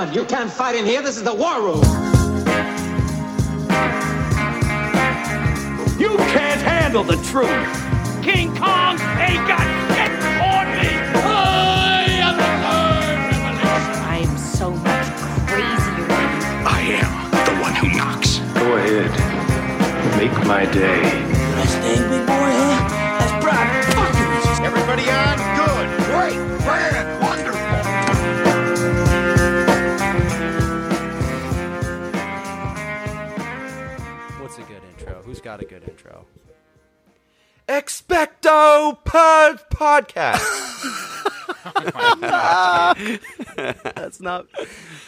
Gentlemen, you can't fight in here. This is the war room. You can't handle the truth. King Kong ain't got shit on me. I am the third revelation. I'm so much crazier. I am the one who knocks. Go ahead. Make my day. Best thing, big boy, huh? That's Brock. Everybody on? Good. Great. Grand. Who's got a good intro? Expecto Pod Podcast. That's not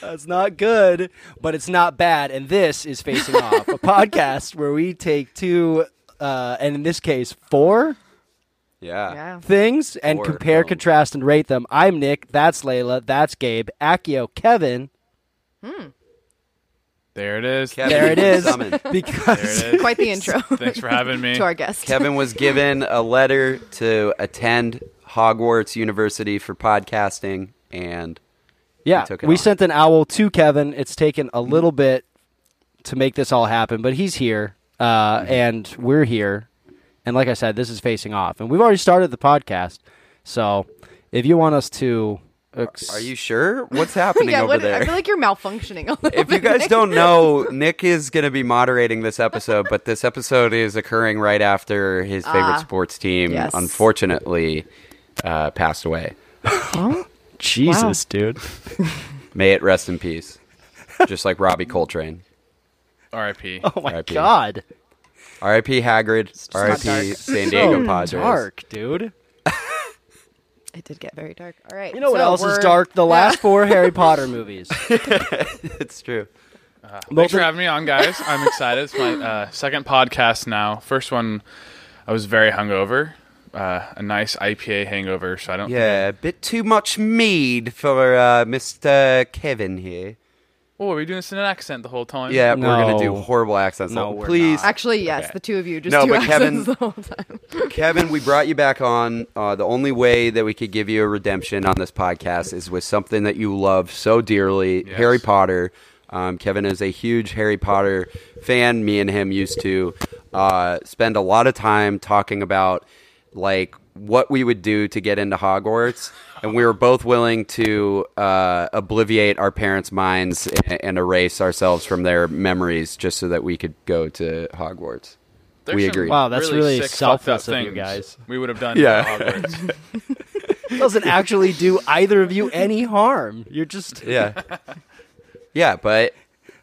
that's not good, but it's not bad. And this is Facing Off, a podcast where we take two uh, and in this case four yeah. Yeah. things and Four compare, films. contrast, and rate them. I'm Nick. That's Layla. That's Gabe. Akio. Kevin. There it is. Kevin There it is. Because There it is. Quite the intro Thanks for having me. to our guest. Kevin was given a letter to attend Hogwarts University for podcasting, and yeah, took it we on. sent an owl to Kevin. It's taken a little bit to make this all happen, but he's here, uh, Mm-hmm. and we're here. And like I said, this is facing off, and we've already started the podcast. So if you want us to, ex- are you sure? What's happening yeah, over what, there? I feel like you're malfunctioning a little if you guys Nick. don't know, Nick is going to be moderating this episode, but this episode is occurring right after his favorite Ah, sports team, yes. unfortunately, uh, passed away. Jesus, dude. May it rest in peace. Just like Robbie Coltrane. R.I.P. Oh my R.I.P.. god, R.I.P. Hagrid. R.I.P. San Diego so Padres. dark, dude. It did get very dark. All right. You know what else is we're- dark? The Yeah. last four Harry Potter movies. it's true. Thanks for having me on, guys. I'm excited. It's my uh, second podcast now. First one, I was very hungover. Uh, a nice IPA hangover, so I don't. Yeah, a bit too much mead for uh, Mr. Kevin here. Oh, are we doing this in an accent the whole time? Yeah, we're gonna do horrible accents. No, we're please, not. Actually, yes, Okay. the two of you just No, do but accents Kevin- the whole time. Kevin, we brought you back on. Uh, the only way that we could give you a redemption on this podcast is with something that you love so dearly, Yes. Harry Potter. Um, Kevin is a huge Harry Potter fan. Me and him used to uh, spend a lot of time talking about like what we would do to get into Hogwarts, and we were both willing to uh, obliviate our parents' minds and, and erase ourselves from their memories just so that we could go to Hogwarts. There's we some agree. Wow, that's really sick, fucked up selfless of you guys. We would have done. Yeah. Hogwarts. doesn't actually do either of you any harm. You're just Yeah. yeah, but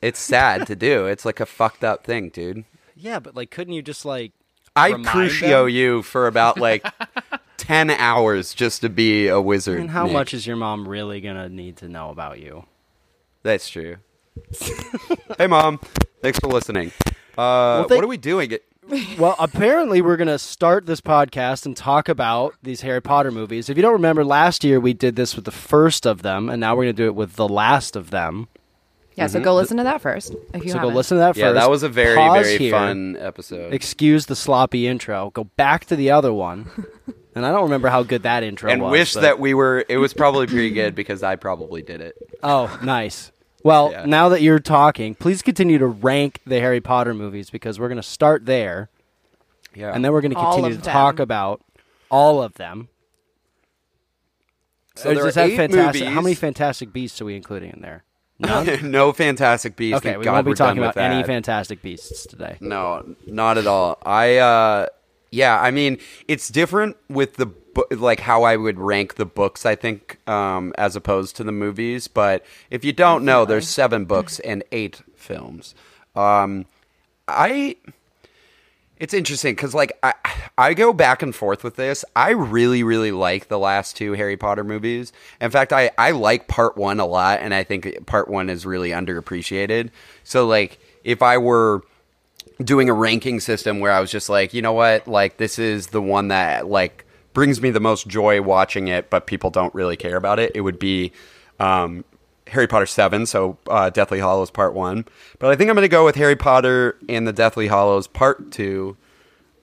it's sad to do. It's like a fucked up thing, dude. yeah, but like, couldn't you just like? I Remind crucio them? you for about like 10 hours just to be a wizard. And how Nick. much is your mom really gonna need to know about you? That's true. hey, mom. Thanks for listening. Uh, thank- what are we doing? It- Well, apparently we're gonna start this podcast and talk about these Harry Potter movies. If you don't remember, last year we did this with the first of them, and now we're gonna do it with the last of them. Yeah, so go listen to that first. If you so go haven't. listen to that Yeah, first. that was a very, Pause very here, fun episode. Excuse the sloppy intro. Go back to the other one, and I don't remember how good that intro and was. And wish but- that we were, it was probably pretty good because I probably did it. Oh, nice. Well, Yeah. now that you're talking, please continue to rank the Harry Potter movies because we're going to start there, Yeah. and then we're going to continue of to talk about all of them. So Or there is are eight fantastic? How many. Fantastic Beasts are we including in there? None. no Fantastic Beasts. okay, we God won't be talking about any. Fantastic Beasts today. No, not at all. I uh yeah, I mean, it's different with the like how I would rank the books, I think, um as opposed to the movies, but if you don't know, there's 7 books and 8 films. Um I it's interesting cuz like I I go back and forth with this. I really really like the last two Harry Potter movies. In fact, I I like part 1 a lot and I think part 1 is really underappreciated. So like if I were doing a ranking system where I was just like, you know what, like this is the one that like brings me the most joy watching it, but people don't really care about it. It would be um, Harry Potter seven, so uh, Deathly Hallows Part one. But I think I'm going to go with Harry Potter and the Deathly Hallows Part two.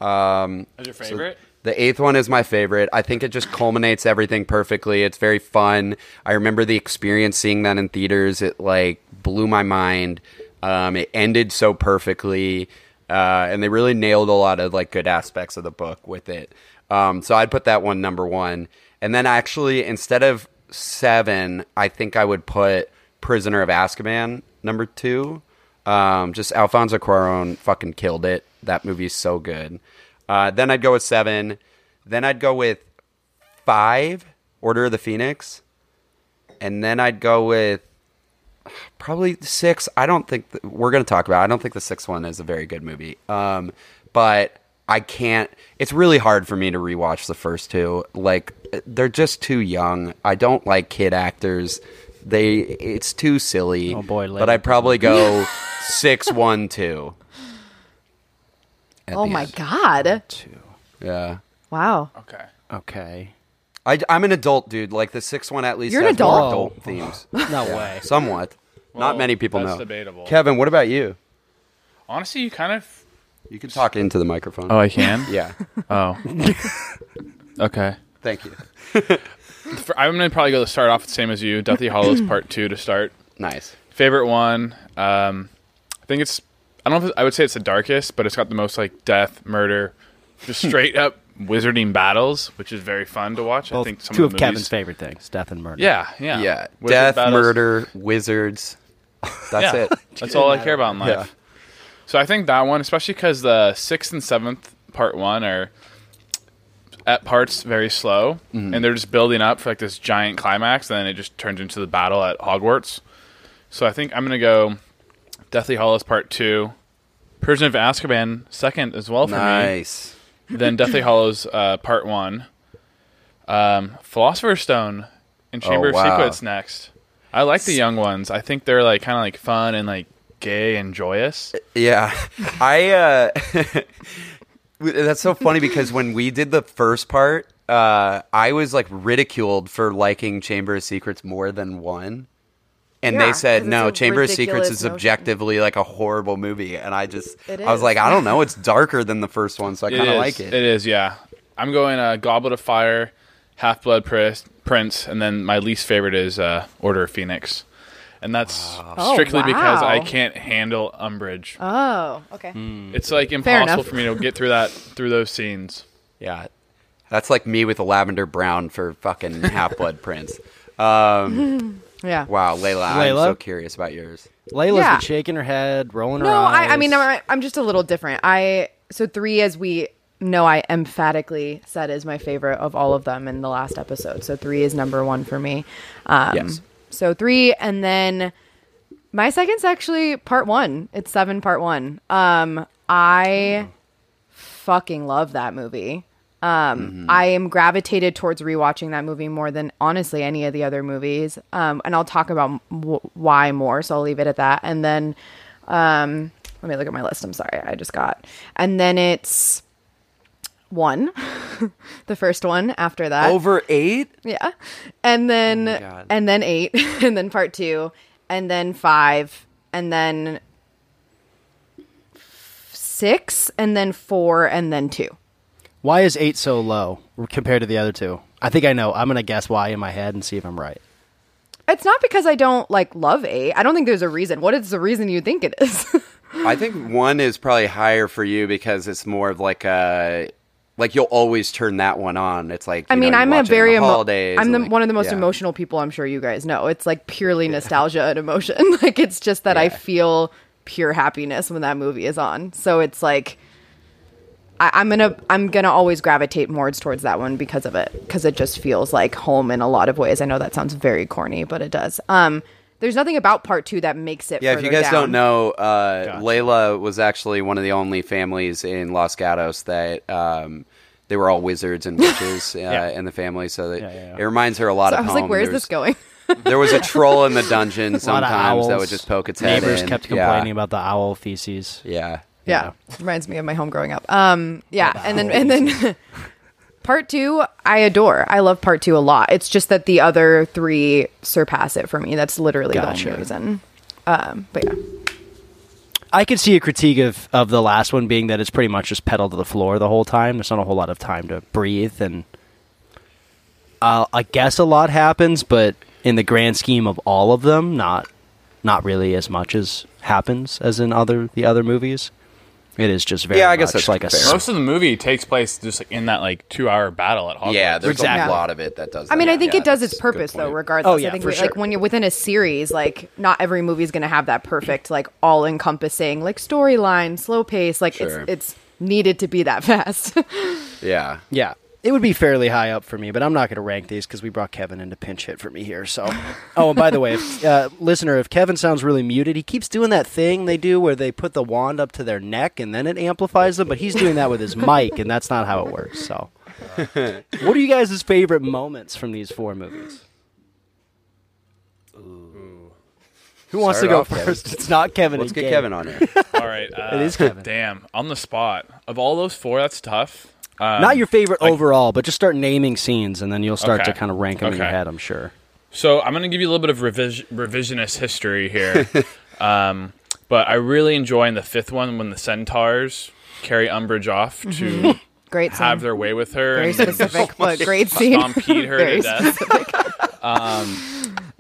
Um, your so favorite? The eighth one is my favorite. I think it just culminates everything perfectly. It's very fun. I remember the experience seeing that in theaters. It like blew my mind. Um, it ended so perfectly, uh, and they really nailed a lot of like good aspects of the book with it. Um, so I'd put that one number one. And then actually, instead of seven, I think I would put Prisoner of Azkaban number two. Um, just Alfonso Cuarón fucking killed it. That movie's so good. Uh, then I'd go with seven. Then I'd go with five, Order of the Phoenix. And then I'd go with probably six. I don't think th- we're going to talk about. it. I don't think the sixth one is a very good movie. Um, but I can't. It's really hard for me to rewatch the first two. Like they're just too young. I don't like kid actors. They it's too silly. Oh, boy, But I'd probably go six, one, two. Oh my end. god! Two. Yeah. Wow. Okay. Okay. I, am an adult, dude. Like the sixth one, at least You're an has more adult? adult themes. No way. Somewhat. Not Well, many people that's know. debatable. Kevin, what about you? Honestly, you kind of. You can talk into the microphone. Oh, I can. yeah. Oh. okay. Thank you. For, I'm gonna probably go to start off the same as you. Deathly Hallows Part Two to start. Nice. Favorite one. Um, I think it's. I don't know. If it- I would say it's the darkest, but it's got the most like death, murder, just straight up wizarding battles, which is very fun to watch. I think some two of, of the Kevin's favorite things: death and murder. Yeah, yeah, Yeah. Wizard Death, battles. murder, wizards. That's Yeah. it. That's all I care about in life. Yeah. So I think that one, especially because the sixth and seventh part one are at parts very slow, Mm-hmm. and they're just building up for like this giant climax, and then it just turns into the battle at Hogwarts. So I think I'm gonna go Deathly Hallows Part Two, Prisoner of Azkaban second as well for me. Nice. Then Deathly Hallows uh, Part One, um, Philosopher's Stone, and Chamber Oh, wow. of Secrets next. I like the young ones. I think they're like kind of like fun and like gay and joyous. Yeah. I uh That's so funny because when we did the first part, uh I was like ridiculed for liking Chamber of Secrets more than one. And Yeah, they said, no, Chamber of Secrets ridiculous is notion. objectively like a horrible movie, and I just I was like, I don't know, it's darker than the first one, so I kind of like it. It is, yeah. I'm going uh, Goblet of Fire, Half Blood Prince, Prince, and then my least favorite is uh, Order of Phoenix, and that's Oh, strictly because I can't handle Umbridge. Oh, okay. it's like impossible for me to get through that through those scenes. Yeah. That's like me with a lavender brown for fucking Half Blood Prince. Um, Yeah. wow, Layla, I'm Layla? so curious about yours. Layla's Yeah. been shaking her head, rolling her No, eyes. I, I mean, I'm, I'm just a little different. I so three, as we know, I emphatically said is my favorite of all of them in the last episode. So three is number one for me. Um, Yes. So three, and then my second's actually part one. It's seven, part one. Um, I fucking love that movie. Um, I am gravitated towards rewatching that movie more than honestly any of the other movies. Um, and I'll talk about w- why more. So I'll leave it at that. And then, um, let me look at my list. I'm sorry, I just got. And then it's one, the first one after that. Over eight? Yeah. And then God. and then 8 and then part 2 and then 5 and then 6 and then 4 and then 2. Why is eight so low compared to the other two? I think I know. I'm gonna guess why in my head and see if I'm right. It's not because I don't like love 8. I don't think there's a reason. What is the reason you think it is? I think one is probably higher for you because it's more of like a like you'll always turn that one on. It's like I mean, know, I'm a watch it very the emo- holidays I'm the, like- one of the most yeah. emotional people I'm sure you guys know. It's like purely nostalgia and emotion. like it's just that I feel pure happiness when that movie is on. So it's like I, I'm gonna I'm gonna always gravitate more towards that one because of it because it just feels like home in a lot of ways. I know that sounds very corny, but it does. Um, there's nothing about part two that makes it. Yeah, if you guys down. don't know, uh, Gotcha. Layla was actually one of the only families in Los Gatos that um, they were all wizards and witches uh, Yeah. in the family. So that Yeah, yeah, yeah. it reminds her a lot So I of was home. like, "Where's this going?" There was a troll in the dungeon A lot of sometimes that would just poke its head Neighbors in. kept Yeah. complaining about the owl feces. Yeah. Yeah, reminds me of my home growing up. Um, yeah, and then and then part two, I adore. I love part two a lot. It's just that the other three surpass it for me. That's literally the Gotcha. only reason. Um, but yeah, I could see a critique of, of the last one being that it's pretty much just pedal to the floor the whole time. There's not a whole lot of time to breathe, and uh, I guess a lot happens, but in the grand scheme of all of them, not not really as much as happens as in other the other movies. It is just very Yeah, I guess much that's like a fair. s- Most of the movie takes place just like in that like two hour battle at Hogwarts. Yeah, there's Exactly. a lot of it that does. I mean. I think Yeah, it does its purpose though, regardless. Oh, yeah, I think for we- like when you're within a series, like not every movie is going to have that perfect, like all encompassing, like storyline, slow pace. Like Sure. it's it's needed to be that fast. Yeah. Yeah, it would be fairly high up for me, but I'm not going to rank these because we brought Kevin in to pinch hit for me here. So, oh, and by the way, if, uh, listener, if Kevin sounds really muted, he keeps doing that thing they do where they put the wand up to their neck and then it amplifies them, but he's doing that with his mic, and that's not how it works. So, what are you guys' favorite moments from these four movies? Who wants Start to go off, Kevin. first? It's not Kevin. Let's get Gabe. Kevin on here. All right. Uh, It is Kevin. Damn, on the spot. Of all those four, that's tough. Um, Not your favorite like- overall, but just start naming scenes, and then you'll start Okay. to kind of rank them in your head. I'm sure. So I'm going to give you a little bit of revis- revisionist history here. um, but I really enjoy in the fifth one when the centaurs carry Umbridge off to great have scene. their way with her Very and specific, but great scene. stampede her Very to death. Um,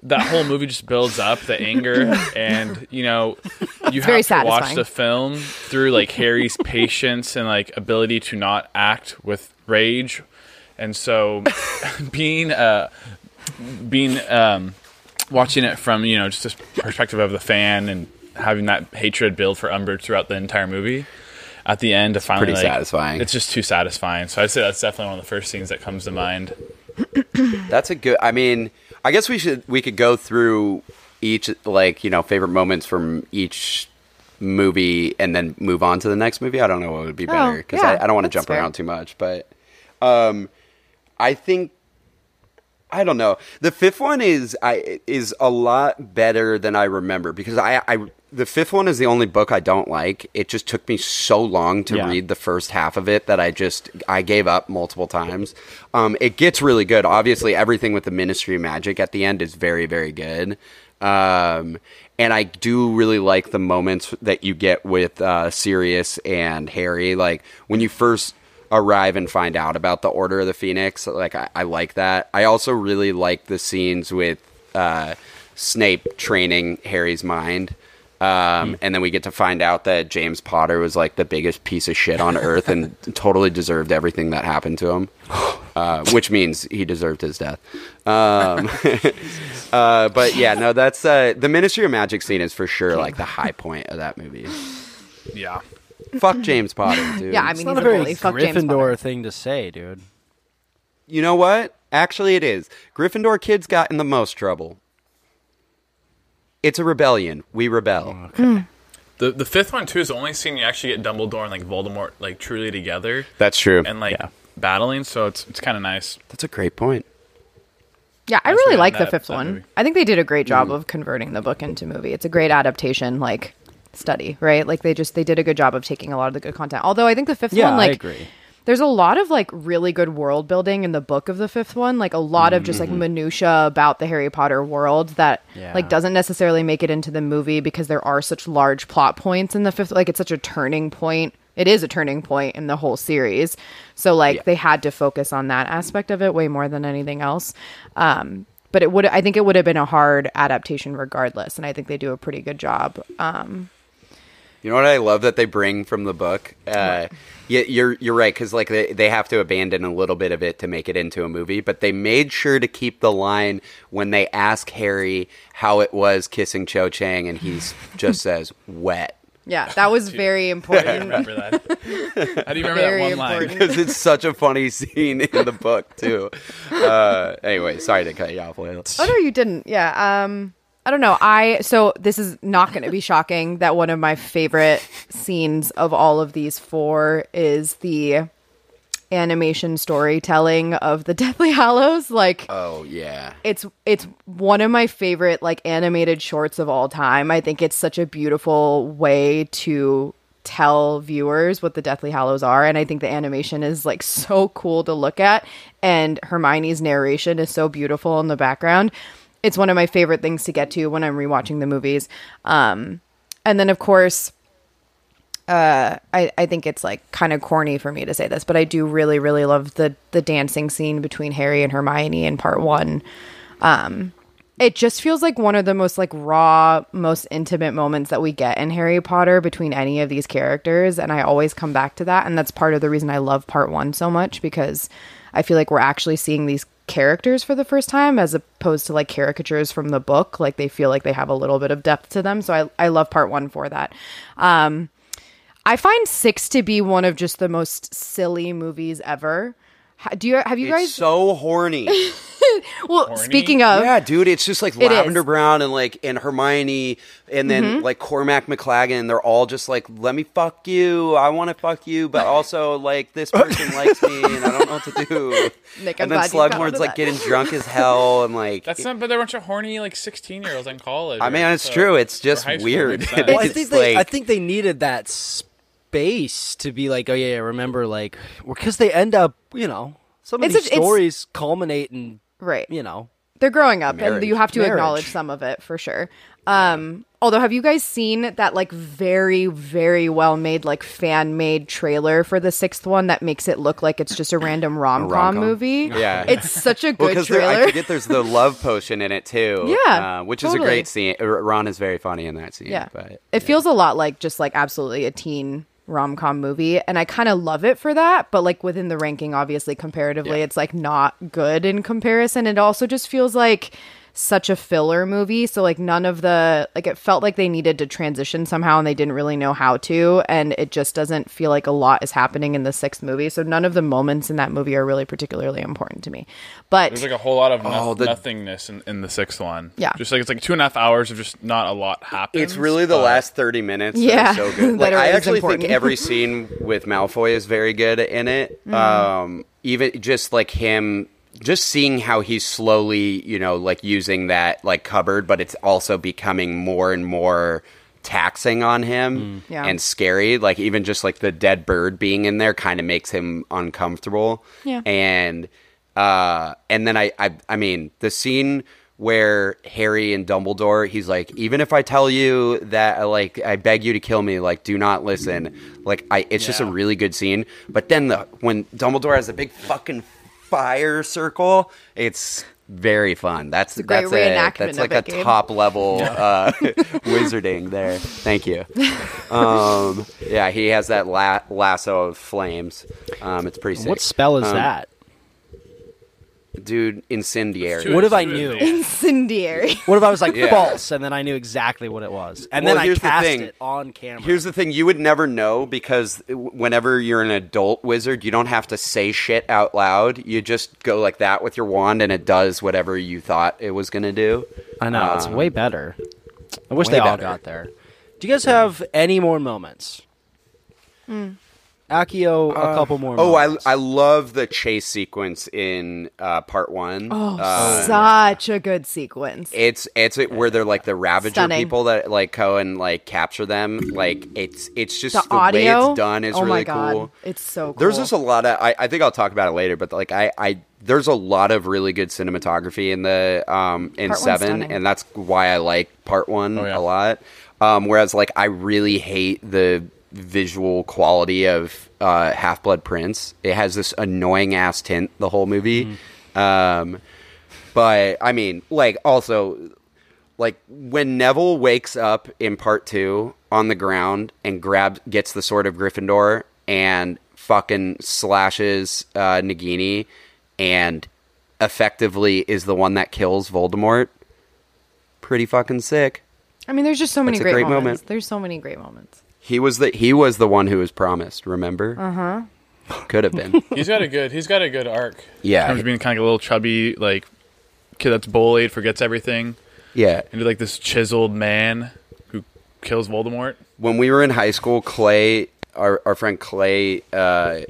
that whole movie just builds up the anger, and you know, you very have to watch the film through like Harry's patience and like ability to not act with rage, and so being uh being um watching it from you know just this perspective of the fan and having that hatred build for Umbridge throughout the entire movie. At the end, to finally pretty like, satisfying. It's just too satisfying. So I'd say that's definitely one of the first scenes that comes to mind. That's a good. I mean, I guess we should we could go through each like you know favorite moments from each movie and then move on to the next movie. I don't know what would be better because yeah, I, I don't want to jump fair. around too much, but um, I think I don't know. The fifth one is I is a lot better than I remember because I I the fifth one is the only book I don't like. It just took me so long to Yeah. read the first half of it that I just I gave up multiple times. Um, it gets really good. Obviously, everything with the Ministry of Magic at the end is very very good. Um, and I do really like the moments that you get with uh, Sirius and Harry. Like when you first arrive and find out about the Order of the Phoenix. Like I, I like that. I also really like the scenes with uh, Snape training Harry's mind. Um, And then we get to find out that James Potter was like the biggest piece of shit on earth and totally deserved everything that happened to him, uh, which means he deserved his death. Um, uh, but yeah, no, that's uh, the Ministry of Magic scene is for sure like the high point of that movie. Yeah. Fuck James Potter, dude. Yeah, I It's mean, not he's a a very bully. Fuck James Gryffindor thing to say, dude. You know what? Actually, it is. Gryffindor kids got in the most trouble. It's a rebellion. We rebel. Oh, hmm. The the fifth one too is the only scene you actually get Dumbledore and like Voldemort like truly together That's true. and like Yeah. battling. So it's it's kind of nice. That's a great point. Yeah, I really like end the fifth one. movie. I think they did a great job mm. of converting the book into movie. It's a great adaptation, like study, right? Like they just they did a good job of taking a lot of the good content. Although I think the fifth Yeah, one, I like agree. There's a lot of like really good world building in the book of the fifth one like a lot of just like minutia about the harry potter world that Yeah. like doesn't necessarily make it into the movie because there are such large plot points in the fifth like it's such a turning point. It is a turning point in the whole series. So like they had to focus on that aspect of it way more than anything else. Um but it would i think it would have been a hard adaptation regardless and i think they do a pretty good job um You know what I love that they bring from the book? Uh, yeah, you're you're right because like they they have to abandon a little bit of it to make it into a movie, but they made sure to keep the line when they ask Harry how it was kissing Cho Chang, and he just says wet yeah that was very I important remember that. How do you remember Very that one line? because it's such a funny scene in the book too. Uh, anyway, sorry to cut you off, Layla. Oh no, you didn't. Yeah. Um I don't know. I so this is not going to be shocking that one of my favorite scenes of all of these four is the animation storytelling of the Deathly Hallows. Like Oh yeah, it's it's one of my favorite like animated shorts of all time. I think it's such a beautiful way to tell viewers what the Deathly Hallows are and I think the animation is like so cool to look at and Hermione's narration is so beautiful in the background. It's one of my favorite things to get to when I'm rewatching the movies. Um and then of course uh, I, I think it's like kind of corny for me to say this, but I do really, really love the the dancing scene between Harry and Hermione in part one. Um, it just feels like one of the most like raw, most intimate moments that we get in Harry Potter between any of these characters, and I always come back to that, and that's part of the reason I love part one so much because I feel like we're actually seeing these characters for the first time as opposed to like caricatures from the book. Like they feel like they have a little bit of depth to them. So i, I love part one for that. Um I find six to be one of just the most silly movies ever. Ha- Do you have you It's guys? so horny. well, Horny? speaking of, yeah, dude, it's just like It Lavender is. Brown and like and Hermione and then Mm-hmm. like Cormac McLaggen. They're all just like, let me fuck you. I want to fuck you, but also like this person likes me and I don't know what to do. Nick, I'm and then glad you caught on Slughorn's like getting drunk as hell and like. That's not, but they're a bunch of horny like sixteen year olds in college. I mean, right? it's So- true. It's just weird. makes sense. I It's think they, I think they needed that space to be like, oh yeah, yeah remember like because they end up, you know, some of It's these a- stories culminate in, right? you know, They're growing up, and you have to Marriage. acknowledge some of it for sure. Um, although, have you guys seen that like very, very well made, like fan made trailer for the sixth one that makes it look like it's just a random rom com rom-com. movie? Yeah. it's such a Well, good because trailer. I forget there's the love potion in it too. Yeah, uh, which is a great scene. Ron is very funny in that scene. Yeah. but it feels a lot like just like absolutely a teen rom com movie. And I kind of love it for that. But like within the ranking, obviously, comparatively, Yeah. it's like not good in comparison. It also just feels like such a filler movie. So like none of the like it felt like they needed to transition somehow and they didn't really know how to. And it just doesn't feel like a lot is happening in the sixth movie. So none of the moments in that movie are really particularly important to me. But There's like a whole lot of Oh, the- nothingness in, in the sixth one. Yeah. just like it's like two and a half hours of just not a lot happening. It's really the last 30 minutes Yeah, that are so good. that Like, are I actually important. think every scene with Malfoy is very good in it. Mm-hmm. Um, even just like him, just seeing how he's slowly, you know, like using that like cupboard, but it's also becoming more and more taxing on him Yeah. and scary. Like even just like the dead bird being in there kind of makes him uncomfortable. Yeah. And uh, and then I, I, I mean, the scene where Harry and Dumbledore, he's like, even if I tell you that, like, I beg you to kill me, like, do not listen. Like, I, it's just a really good scene. But then the when Dumbledore has a big fucking fire circle, it's very fun. That's a great that's a, that's like it, a Gabe. top level uh, wizarding there. Thank you. Um, yeah, he has that la- lasso of flames. Um, it's pretty sick. what spell is Um, that? Dude? Incendiary. What if I knew? at the end. incendiary. What if I was like Yeah. false and then I knew exactly what it was, and Well, then I here's the cast thing. it on camera? Here's the thing: you would never know because whenever you're an adult wizard, you don't have to say shit out loud. You just go like that with your wand, and it does whatever you thought it was gonna do. I know it's Um, way better. I wish way they all better. got there. Do you guys have any more moments? Akio, a couple more. Oh, I moments. I love the chase sequence in uh, part one. Oh, Uh, such a good sequence. It's it's where they're like the Ravager Stunning. people that like go and like capture them. Like it's it's just the, the, way it's done is oh really my God. cool. It's so cool. There's just a lot of I, I think I'll talk about it later, but like I, I there's a lot of really good cinematography in the um in Part seven, and that's why I like part one Oh, yeah. a lot. Um, whereas like I really hate the visual quality of uh, Half Blood Prince. It has this annoying ass tint the whole movie. Mm-hmm. Um, but I mean, like also like when Neville wakes up in part two on the ground and grabs gets the sword of Gryffindor and fucking slashes uh, Nagini and effectively is the one that kills Voldemort. Pretty fucking sick. I mean, there's just so many great, great moments. moment. There's so many great moments. He was the he was the one who was promised. Remember? Uh Uh-huh. huh. Could have been. He's got a good. He's got a good arc. Yeah. in terms of being kind of a little chubby, like kid that's bullied, forgets everything, yeah. into like this chiseled man who kills Voldemort. when we were in high school, Clay, our, our friend Clay, uh,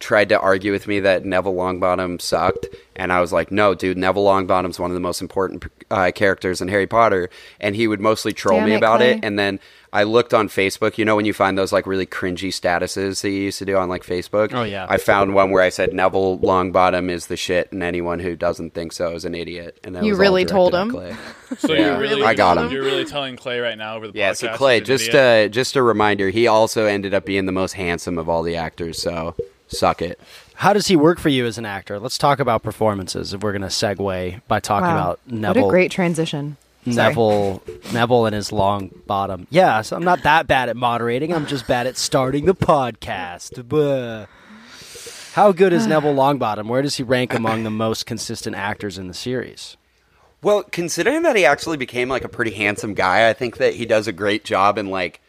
tried to argue with me that Neville Longbottom sucked, and I was like, "No, dude, Neville Longbottom's one of the most important uh, characters in Harry Potter," and he would mostly troll Damn me it, about Clay. it. And then I looked on Facebook. You know when you find those like really cringy statuses that you used to do on like Facebook? Oh, yeah. I found one where I said Neville Longbottom is the shit, and anyone who doesn't think so is an idiot. And that You was really told him? Clay. So Yeah, you're really, I got him. You're really telling Clay right now over the Yeah, podcast. so Clay, just idiot? uh, just a reminder, he also ended up being the most handsome of all the actors. So suck it. How does he work for you as an actor? Let's talk about performances. If we're going to segue by talking Wow. about What Neville, a great transition. Sorry. Neville, Neville, and his long bottom. Yeah, so I'm not that bad at moderating. I'm just bad at starting the podcast. Buh. How good is Neville Longbottom? Where does he rank among the most consistent actors in the series? Well, considering that he actually became like a pretty handsome guy, I think that he does a great job in like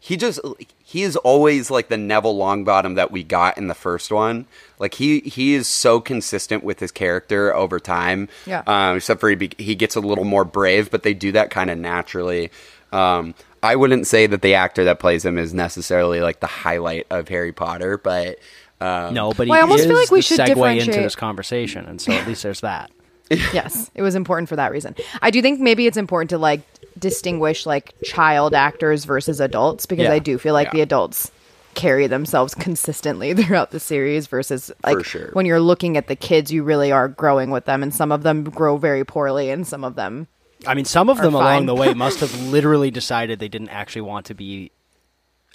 he just he is always like the Neville Longbottom that we got in the first one. Like he he is so consistent with his character over time. Yeah. Um, except for he be, he gets a little more brave, but they do that kind of naturally. Um, I wouldn't say that the actor that plays him is necessarily like the highlight of Harry Potter, but um, No, but he Well, I almost is feel like we the should segue into this conversation, and so at least there's that. yes, it was important for that reason. I do think maybe it's important to like distinguish like child actors versus adults because Yeah. I do feel like Yeah. the adults carry themselves consistently throughout the series versus like sure. when you're looking at the kids you really are growing with them and some of them grow very poorly and some of them I mean, some of them Are along the way must have literally decided they didn't actually want to be.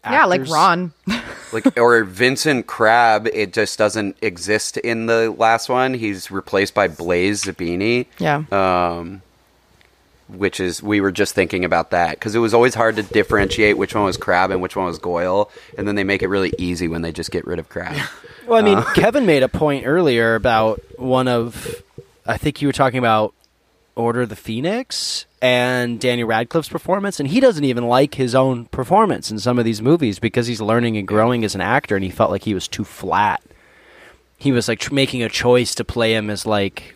Yeah like. Ron like or Vincent Crabbe, it just doesn't exist in the last one. He's replaced by Blaise Zabini. Yeah. Um, which is we were just thinking about that because it was always hard to differentiate which one was Crabbe and which one was Goyle, and then they make it really easy when they just get rid of Crabbe. Well, I mean, Uh. Kevin made a point earlier about one of, I think you were talking about Order of the Phoenix and Daniel Radcliffe's performance, and he doesn't even like his own performance in some of these movies because he's learning and growing as an actor, and he felt like he was too flat. He was like tr- making a choice to play him as like,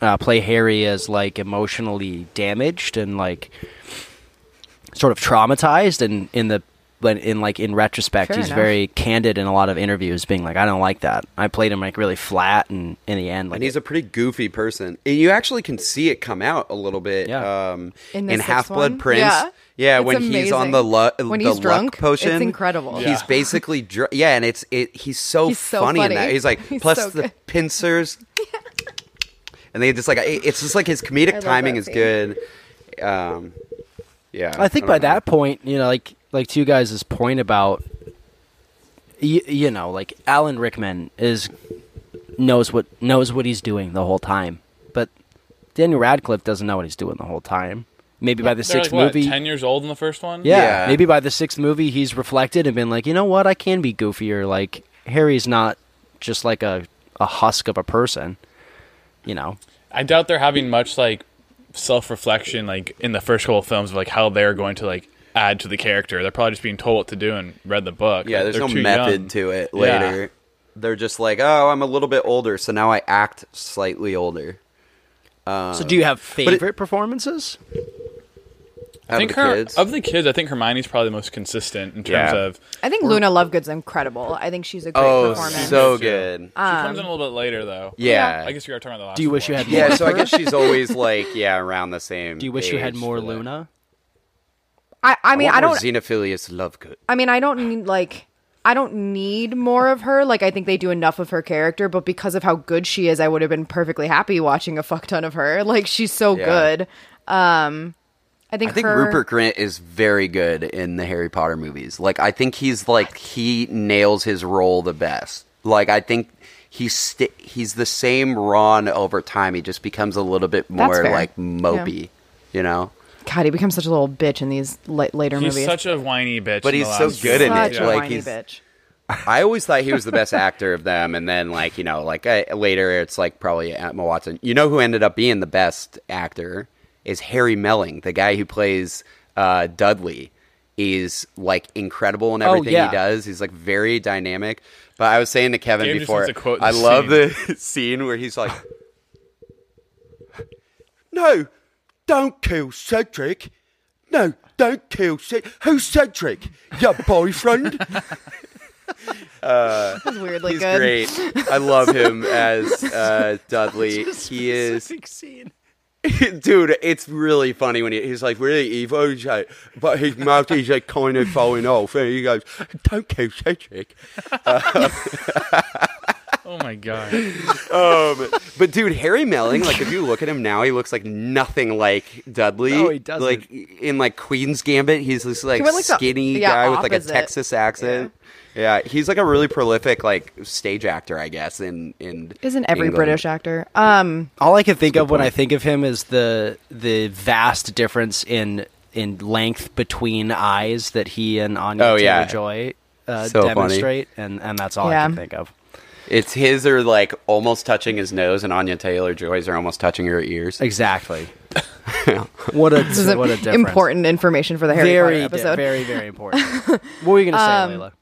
uh, play Harry as like emotionally damaged and like sort of traumatized, and in the but in like in retrospect, Fair he's enough. very candid in a lot of interviews, being like, "I don't like that. I played him like really flat, and in the end, like and he's a pretty goofy person. And you actually can see it come out a little bit. Yeah. Um, In in Half Blood? Prince. Yeah. Yeah, It's when he's on the lu- When the he's luck drunk, potion, it's incredible. He's Yeah. basically dr- yeah, and it's it. He's so, He's so funny, in that. He's like He's plus so the good. pincers, and they just like it's just like his comedic timing is good. Um, yeah, I think don't by know. that point, you know, like like to you guys' point about, you, you know, like Alan Rickman is knows what knows what he's doing the whole time, but Daniel Radcliffe doesn't know what he's doing the whole time. Maybe by the They're sixth like, what, movie, ten years old in the first one. yeah, Yeah. maybe by the sixth movie, he's reflected and been like, you know what, I can be goofier. Like Harry's not just like a a husk of a person, you know. I doubt they're having much like self reflection like in the first couple of films of like how they're going to like add to the character. They're probably just being told what to do and read the book. Yeah, Like, there's they're no too method young. to it Yeah. later. They're just like, oh, I'm a little bit older, so now I act slightly older. so, do you have it- favorite performances? I think of the her, kids. of the kids, I think Hermione's probably the most consistent in terms Yeah. of I think Luna Lovegood's incredible I think she's a great oh, performance so Too. good. she comes in a little bit later though. yeah. I guess you were talking about the last. Do you wish you had more? Yeah, so I guess she's always like, yeah, around the same. Do you wish you had more Luna? that. I, I mean want I don't Xenophilius Lovegood. I mean, I don't need like I don't need more of her. Like I think they do enough of her character, but because of how good she is, I would have been perfectly happy watching a fuck ton of her. Like she's so Yeah. good. Um I think I think her, Rupert Grint is very good in the Harry Potter movies. Like, I think he's like he nails his role the best. Like, I think he's sti he's the same Ron over time. He just becomes a little bit more like mopey, you know. God, he becomes such a little bitch in these la- later He's movies. such a whiny bitch. But in the he's so last good few in it, such a like, whiny he's- bitch. I always thought he was the best actor of them, and then like you know, like uh, later it's like probably Emma Watson. You know who ended up being the best actor is Harry Melling, the guy who plays uh, Dudley. Is like incredible in Oh, everything yeah. he does. He's like very dynamic. But I was saying to Kevin Gabe just before, wants to quote I the love scene. the scene where he's like, "No, don't kill Cedric. No, don't kill Cedric. Who's Cedric? Your boyfriend?" It's weirdly He's good. great. I love him as uh, Dudley. He is, dude. It's really funny when he, he's like really evil, he's like, but his mouth is like kind of falling off, and he goes, "Don't kill Cedric." Oh my god. Um, but dude, Harry Melling, like if you look at him now, he looks like nothing like Dudley. No, he doesn't. Like in like Queen's Gambit, he's this like went, like, the- skinny yeah, guy with like a. Texas accent. Yeah. he's like a really prolific like stage actor, I guess. In in Isn't every England. British actor? Um, All I can think of when I think of him is the the vast difference in in length between eyes that he and Anya Oh, yeah. Taylor-Joy uh, So funny. demonstrate, and and that's all I can think of. It's his are like almost touching his nose, and Anya Taylor Joy's are almost touching her ears. Exactly. what a this is what a difference. important information for the Harry very Potter episode. very very important. what were you gonna say, um, Layla?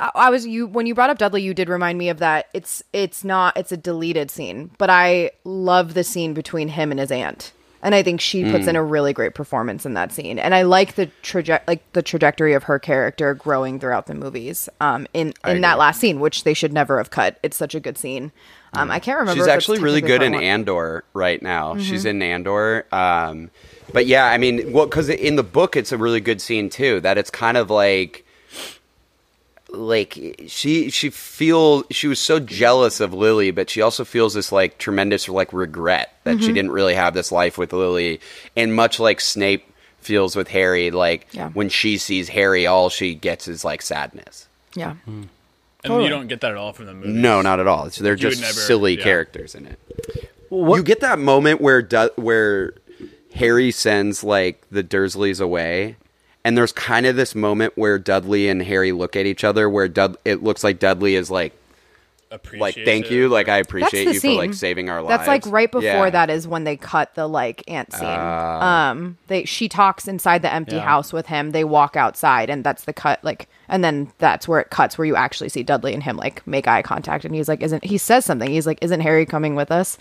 I, I was you when you brought up Dudley. You did remind me of that. It's it's not it's a deleted scene, but I love the scene between him and his aunt, and I think she puts Mm. in a really great performance in that scene. And I like the traje- like the trajectory of her character growing throughout the movies. Um, in in that last scene, which they should never have cut. It's such a good scene. Um, I can't remember. She's actually really good in. Andor right now. Mm-hmm. She's in Andor. Um, but yeah, I mean, well, because in the book, it's a really good scene too. That it's kind of like, like she she feel she was so jealous of Lily, but she also feels this like tremendous like regret that Mm-hmm. she didn't really have this life with Lily, and much like Snape feels with Harry, like Yeah. when she sees Harry, all she gets is like sadness. Yeah. And Totally. you don't get that at all from the movie. No, not at all. It's- They're You just never- silly yeah. characters in it. You get that moment where Du- where Harry sends like the Dursleys away, and there's kind of this moment where Dudley and Harry look at each other, where Dud- it looks like Dudley is like like thank you, like I appreciate you scene. for like saving our lives. That's like right before Yeah. that is when they cut the like ant scene. Ah. um, they she talks inside the empty Yeah. house with him. They walk outside, and that's the cut. Like, and then that's where it cuts, where you actually see Dudley and him like make eye contact, and he's like, "Isn't?" He says something. He's like, "Isn't Harry coming with us?"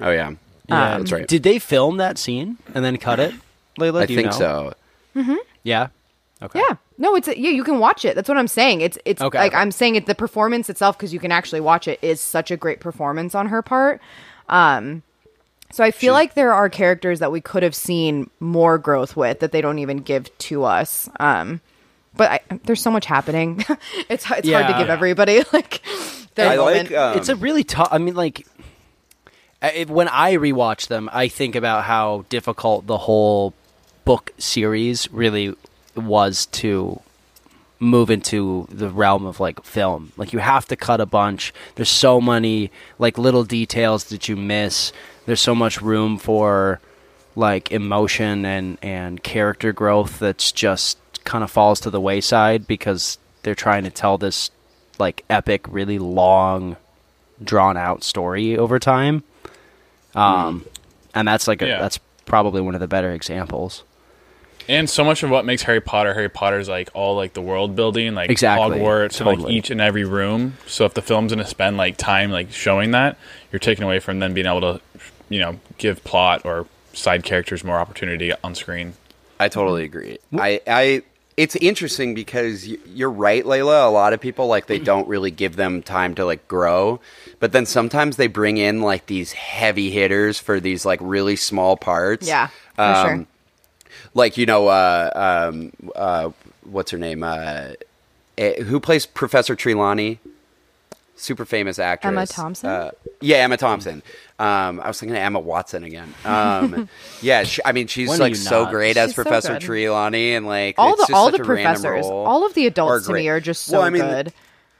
Oh yeah, Yeah, that's right. Did they film that scene and then cut it, Layla? I Do you think know? so. Yeah. Okay. Yeah. No, it's yeah. You can watch it. That's what I'm saying. It's it's Okay, like okay. I'm saying it. The performance itself, because you can actually watch it, is such a great performance on her part. Um, so I feel like there are characters that we could have seen more growth with that they don't even give to us. Um, but I, there's so much happening. it's it's hard to give everybody like their I moment. like. Um, it's a really tough. I mean, like it, when I rewatch them, I think about how difficult the whole book series really was to move into the realm of like film. Like you have to cut a bunch. There's so many like little details that you miss. There's so much room for like emotion and and character growth that's just kind of falls to the wayside because they're trying to tell this like epic, really long, drawn out story over time. Um, and that's like a, Yeah. that's probably one of the better examples. And so much of what makes Harry Potter Harry Potter is like all like the world building, like Exactly. Hogwarts and like each and every room. So if the film's gonna spend like time like showing that, you're taking away from them being able to, you know, give plot or side characters more opportunity on screen. I totally agree. I, I, it's interesting because you're right, Layla. A lot of people like they don't really give them time to like grow, but then sometimes they bring in like these heavy hitters for these like really small parts. Yeah, for Um, sure. Like you know, uh, um, uh, what's her name? Uh, eh, who plays Professor Trelawney? Super famous actress. Emma Thompson? Uh, yeah, Emma Thompson. Um, I was thinking of Emma Watson again. Um, yeah, she, I mean, she's When are like you so not? great as She's so Professor good. Trelawney, and like all it's the just all such the a random professors, role. all of the adults to great. me are just so Well, I mean, good.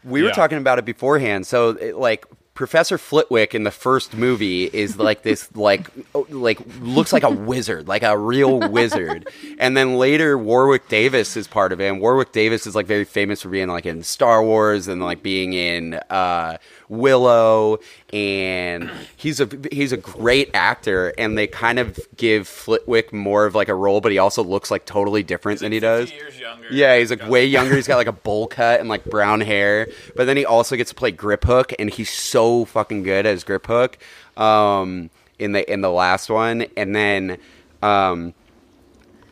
We were Yeah. talking about it beforehand. So, it, like Professor Flitwick in the first movie is like this, like, like looks like a wizard, like a real wizard. And then later, Warwick Davis is part of it. And Warwick Davis is like very famous for being like in Star Wars and like being in uh, Willow. And he's a he's a great actor. And they kind of give Flitwick more of like a role, but he also looks like totally different than he does. Yeah, he's like way younger. He's got like a bowl cut and like brown hair. But then he also gets to play Griphook, and he's so fucking good as Griphook um, in the in the last one. And then um,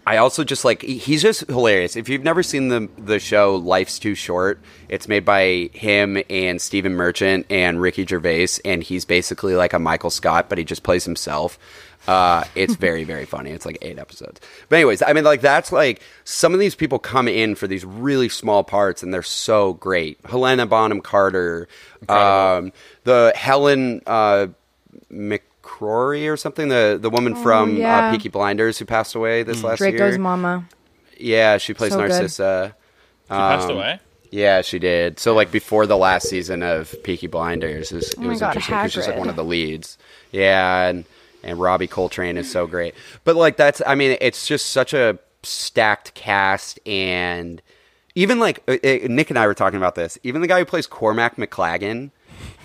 I also just like he's just hilarious. If you've never seen the the show Life's Too Short, it's made by him and Stephen Merchant and Ricky Gervais, and he's basically like a Michael Scott, but he just plays himself. Uh, it's very very funny. It's like eight episodes. But anyways, I mean like that's like some of these people come in for these really small parts, and they're so great. Helena Bonham Carter, um, the Helen. Uh, McCrory or something, the the woman from Oh, yeah. uh, Peaky Blinders who passed away this last year Draco's year. mama. Yeah, she plays So good. Narcissa. She passed Um, away. Yeah, she did. So like before the last season of Peaky Blinders, it was, Oh it was God, interesting because she's like one of the leads. Yeah, and and Robbie Coltrane is so great. But like that's, I mean, it's just such a stacked cast, and even like uh, uh, Nick and I were talking about this. Even the guy who plays Cormac McLaggen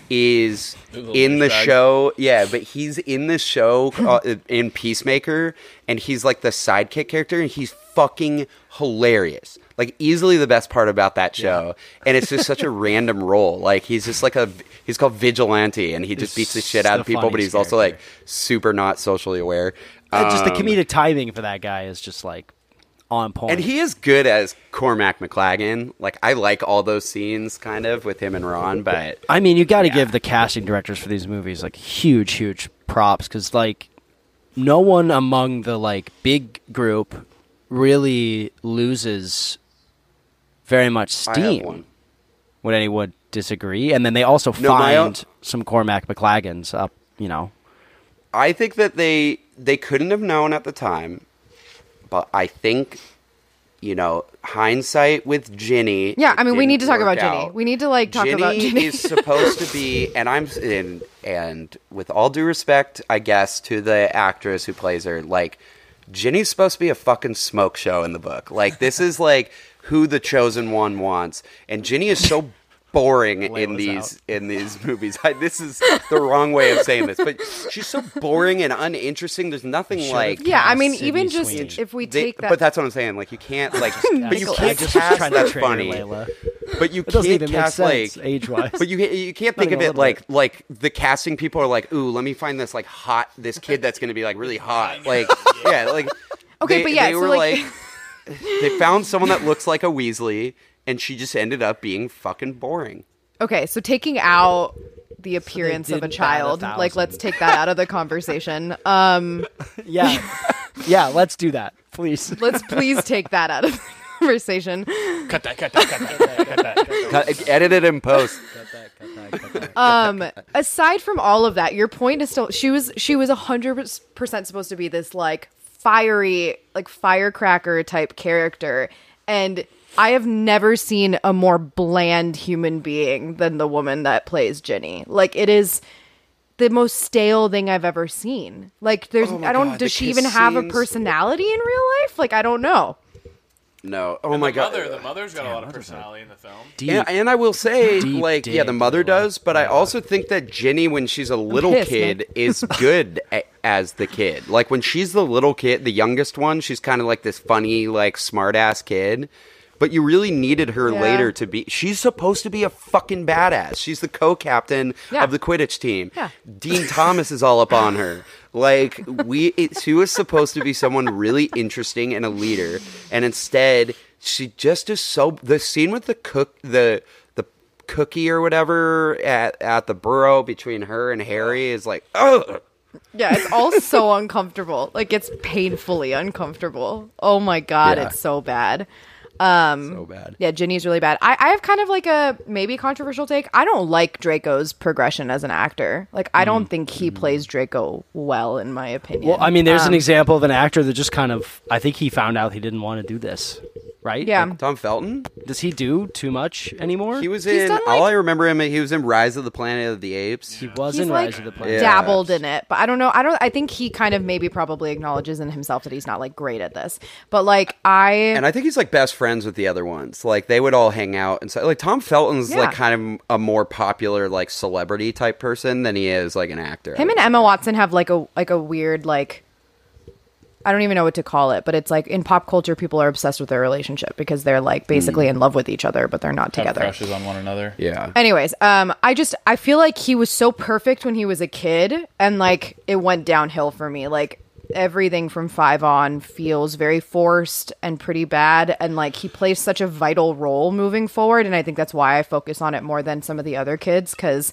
is in the douchebag. show. Yeah, but he's in the show uh, in Peacemaker, and he's like the sidekick character, and he's fucking hilarious. Like easily the best part about that show, and it's just such a random role. Like he's just like a he's called vigilante, and he just He's beats the shit out of people, but funniest he's also like super not socially aware. Uh, just the Um, comedic timing for that guy is just like on point. and he is good as Cormac McLaggen. Like I like all those scenes, kind of with him and Ron, but I mean, you got to Yeah. give the casting directors for these movies like huge, huge props because like no one among the like big group really loses very much steam. Would anyone disagree? And then they also No, my own- find some Cormac McLaggens up. You know, I think that they they couldn't have known at the time, but I think you know hindsight with Ginny. Yeah, I mean, we need to talk about work Ginny. We need to like talk Ginny about Ginny. is supposed to be, and I'm and and with all due respect, I guess to the actress who plays her, like Ginny's supposed to be a fucking smoke show in the book. Like this is like who the chosen one wants, and Ginny is so boring in Layla's these in these movies. I, this is the wrong way of saying this, but she's so boring and uninteresting. There's nothing like yeah, I mean, Sydney even just Sweeney. if we they- take that, but that's what I'm saying. Like you can't like, but you can't just was cast trying that trigger funny. Layla. But you can't even cast sense like age-wise. But you you can't think of it like bit. like the casting people are like, ooh, let me find this like hot this kid that's gonna be like really hot. Like yeah, like Okay, they- but yeah, they so, were like- like they found someone that looks like a Weasley, and she just ended up being fucking boring. okay, so taking out the appearance of a didn't a child, like let's take that out of the conversation. Um, yeah, yeah. Let's do that, please. let's please take that out of the conversation. Cut that, cut that, cut that, cut that. Cut- Edit it in post. Cut that, cut that, cut that. Um, cut that, cut that. aside from all of that, your point is still she was she was hundred percent supposed to be this like fiery like firecracker type character, and I have never seen a more bland human being than the woman that plays Ginny. Like it is the most stale thing I've ever seen. Like there's Oh I don't God, does she kiss even have a personality in real life? Like I don't know. No. Oh my the god. Mother, the mother's got a lot of personality in the film. Deep. And, and I will say, like, yeah, the mother does, but I also think that Ginny, when she's a little pissed, kid, man. is good a- as the kid. Like, when she's the little kid, the youngest one, she's kind of like this funny, like, smart ass kid. But you really needed her Yeah. later to be. She's supposed to be a fucking badass. She's the co captain Yeah. of the Quidditch team. Yeah. Dean Thomas is all up on her. Like we, it, she was supposed to be someone really interesting and a leader, and instead she just is so. The scene with the cook, the the cookie or whatever at at the burrow between her and Harry is like, oh, Yeah, it's all so uncomfortable. Like it's painfully uncomfortable. Oh my god, Yeah. it's so bad. Um so bad. Yeah, Ginny's really bad. I, I have kind of like a maybe controversial take. I don't like Draco's progression as an actor. Like I don't think he plays Draco well, in my opinion. Well, I mean, there's an Um, example of an actor that just kind of. I think he found out he didn't want to do this, right? Yeah. Like, Tom Felton. does he do too much anymore? He was He's in. done, all I remember him. He was in Rise of the Planet of the Apes. He was He's in like Rise of the Planet. Yeah. dabbled in it, but I don't know. I don't. I think he kind of maybe probably acknowledges in himself that he's not like great at this. But like I, And I think he's like best friends with the other ones. Like they would all hang out and so like Tom Felton's Yeah. like kind of a more popular like celebrity type person than he is like an actor. him and Emma Watson have like a like a weird like I don't even know what to call it, but it's like in pop culture people are obsessed with their relationship because they're like basically in love with each other but they're not Have together. crushes on one another. yeah. Anyways, um I just I feel like he was so perfect when he was a kid and like it went downhill for me. Like everything from five on feels very forced and pretty bad and like he plays such a vital role moving forward and i think that's why i focus on it more than some of the other kids because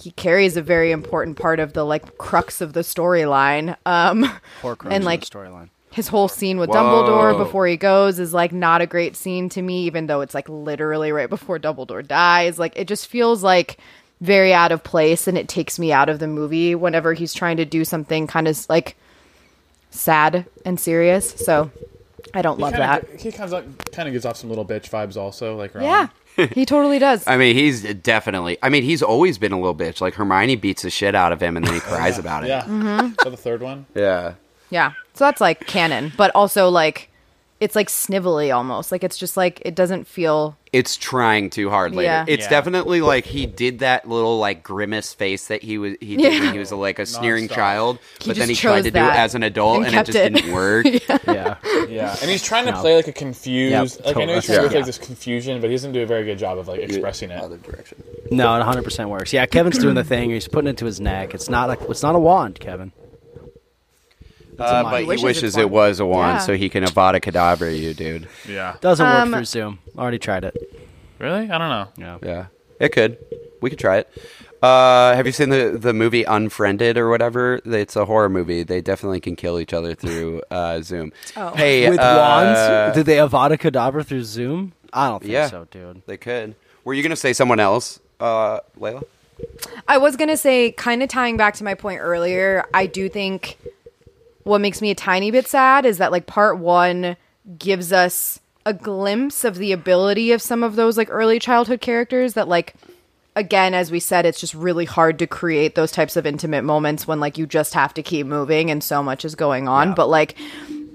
he carries a very important part of the like crux of the storyline um and like storyline. his whole scene with Whoa. Dumbledore before he goes is like not a great scene to me, even though it's like literally right before Dumbledore dies. Like it just feels like very out of place and it takes me out of the movie whenever he's trying to do something kind of like sad and serious. So I don't love that. He kind of kind of gives off some little bitch vibes, also. Like Ron. Yeah, he totally does. I mean, he's definitely. I mean, he's always been a little bitch. Like Hermione beats the shit out of him, and then he cries about it. Yeah. Mm-hmm. So the third one. Yeah. Yeah. So that's like canon, but also like it's like snivelly almost. Like it's just like it doesn't feel It's trying too hard later. Yeah. It's Yeah. definitely like he did that little like grimace face that he was he did Yeah. when he was like a sneering Nonstop. child, He but then he tried to do it as an adult and and, it just it. didn't work. Yeah. Yeah, and he's trying to No. play like a confused. Yep, like I know he's totally. trying to play like this confusion, but he doesn't do a very good job of like expressing it. Other direction. No, it 100 percent works. Yeah, Kevin's doing the thing. He's putting it to his neck. It's not like it's not a wand, Kevin. Uh, mind. but he Wishes wishes, it was a wand, Yeah. so he can Avada Kedavra you, dude. Yeah. Doesn't work Um, through Zoom. Already tried it. Really? I don't know. Yeah. Yeah, it could. We could try it. Uh, have you seen the the movie Unfriended or whatever? It's a horror movie. They definitely can kill each other through uh, Zoom. Oh. Hey, With uh, wands? Did they Avada Kedavra through Zoom? I don't think Yeah. so, dude. They could. Were you gonna say someone else, uh, Layla? I was gonna say, kind of tying back to my point earlier, I do think what makes me a tiny bit sad is that like part one gives us a glimpse of the ability of some of those like early childhood characters that like again as we said it's just really hard to create those types of intimate moments when like you just have to keep moving and so much is going on. But like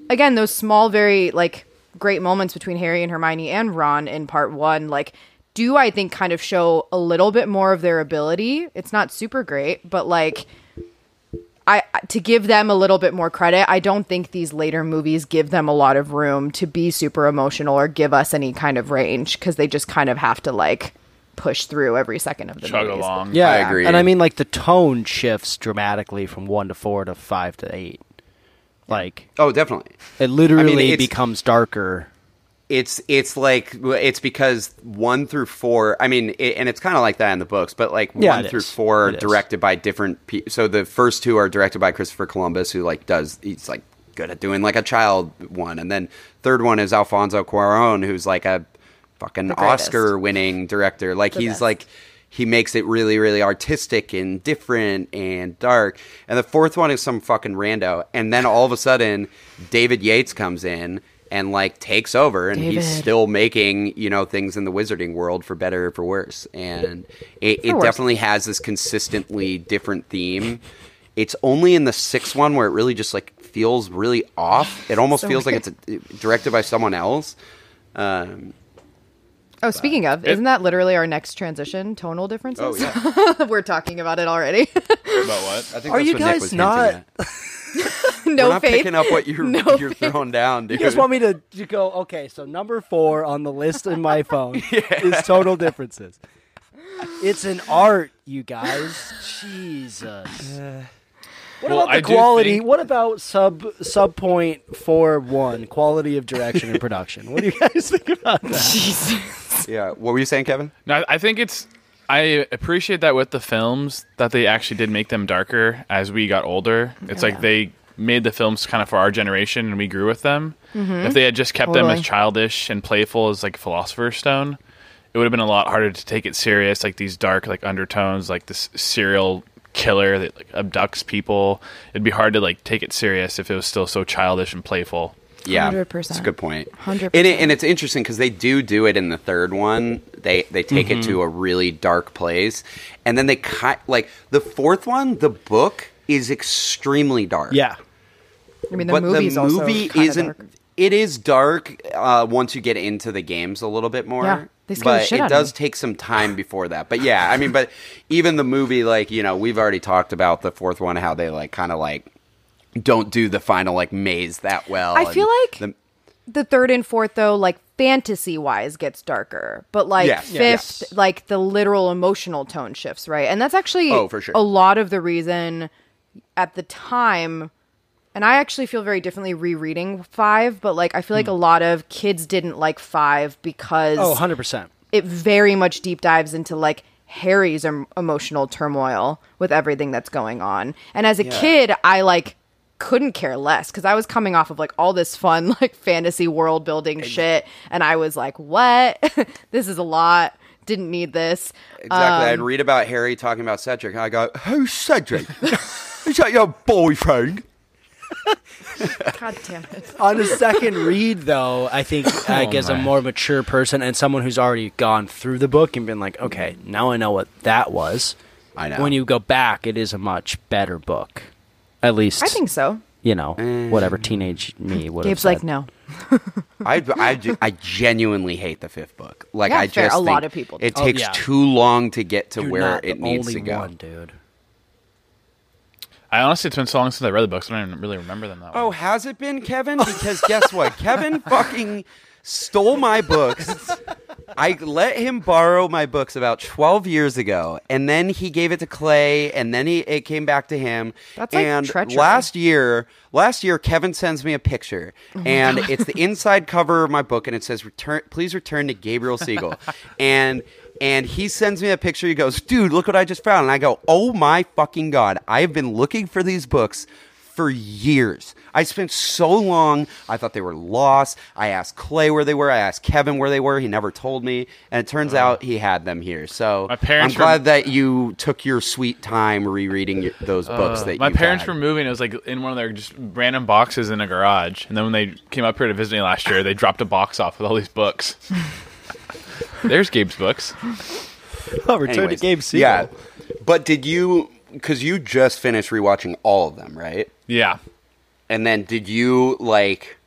again those small very like great moments between harry and hermione and ron in part one like do i think kind of show a little bit more of their ability. It's not super great but like to give them a little bit more credit, I don't think these later movies give them a lot of room to be super emotional or give us any kind of range because they just kind of have to like push through every second of the Chug movies. along. Yeah, I agree. And I mean, like the tone shifts dramatically from one to four to five to eight. Like Oh, definitely. it literally it's- becomes darker. It's it's like it's because one through four. I mean, it, and it's kind of like that in the books, but like Yeah, one through is. four are It is. directed by different. Pe- so the first two are directed by Christopher Columbus, who like does he's like good at doing like a child one, and then third one is Alfonso Cuarón, who's like a fucking Oscar winning director. Like The he's best. like he makes it really really artistic and different and dark. And the fourth one is some fucking rando, and then all of a sudden David Yates comes in. And like takes over, and he's still making you know things in the wizarding world for better or for worse and it, it worse. definitely has this consistently different theme it's only in the sixth one where it really just like feels really off it almost So feels weird. like it's uh directed by someone else um, Oh, speaking of, isn't that literally our next transition? Tonal differences. oh yeah We're talking about it already. About what? I think Are that's you what Nick guys was not- at. no We're not faith. picking up what you're, No you're faith. throwing down dude You just want me to, to go, okay, so number four on the list in my phone is total differences. It's an art, you guys. Jesus. What Well, about the I do quality? think- What about sub sub point four one quality of direction and production? What do you guys think about that? Jesus. yeah what were you saying kevin No, I- I think it's. I appreciate that with the films that they actually did make them darker as we got older. It's oh, like yeah. they made the films kind of for our generation and we grew with them. Mm-hmm. If they had just kept them as childish and playful as like Philosopher's Stone, it would have been a lot harder to take it serious. Like these dark like undertones, like this serial killer that like abducts people. It'd be hard to like take it serious if it was still so childish and playful. Yeah, 100%. That's a good point. 100%. And, it, and it's interesting because they do do it in the third one. They they take Mm-hmm. it to a really dark place, and then they cut like the fourth one. The book is extremely dark. Yeah. I mean, the but movie's the also movie kinda isn't. dark. It is dark uh, once you get into the games a little bit more. Yeah, they scare the but it does me. take some time before that. But yeah, I mean, but even the movie, like you know, we've already talked about the fourth one, how they like kind of like don't do the final like maze that well. I feel like the- the third and fourth though like fantasy wise gets darker but like Yes. fifth Yes. like the literal emotional tone shifts right and that's actually Oh, for sure. a lot of the reason at the time and I actually feel very differently rereading five, but like I feel like hmm. a lot of kids didn't like five because Oh, 100%. it very much deep dives into like Harry's em- emotional turmoil with everything that's going on. And as a kid, I like couldn't care less because I was coming off of like all this fun like fantasy world building shit, and I was like, "What? this is a lot. Didn't need this." Exactly. I'd Um, read about Harry talking about Cedric, and I go, "Who's Cedric? Is that your boyfriend?" God damn it! On a second read, though, I think like Oh, as a more mature person and someone who's already gone through the book and been like, okay, now I know what that was. I know. When you go back, it is a much better book. At least I think so. you know whatever eh. teenage me would. Gabe's have like, no. I, I, I genuinely hate the fifth book. Like Yeah, I fair. just A lot of people do. It Oh, takes yeah. too long to get to You're where not it the needs only to go. one, dude. I honestly, it's been so long since I read the books, I don't even really remember them that Oh, well. has it been Kevin? Because guess what? Kevin fucking stole my books. I let him borrow my books about 12 years ago, and then he gave it to Clay, and then he it came back to him. That's like and treachery. last year, last year Kevin sends me a picture, Oh and it's the inside cover of my book, and it says "Return, please return to Gabriel Siegel," and and he sends me a picture. He goes, "Dude, look what I just found," and I go, "Oh my fucking god! I have been looking for these books." For years. I spent so long. I thought they were lost. I asked Clay where they were. I asked Kevin where they were. He never told me, and it turns out he had them here. So My parents I'm glad were- that you took your sweet time rereading your, those books Uh, that my you parents had. were moving. It was like in one of their just random boxes in a garage. And then when they came up here to visit me last year, they dropped a box off with all these books. There's Gabe's books. Oh, return Anyways, to Gabe Siegel. Yeah, but did you? Because you just finished rewatching all of them, right? Yeah. And then did you like?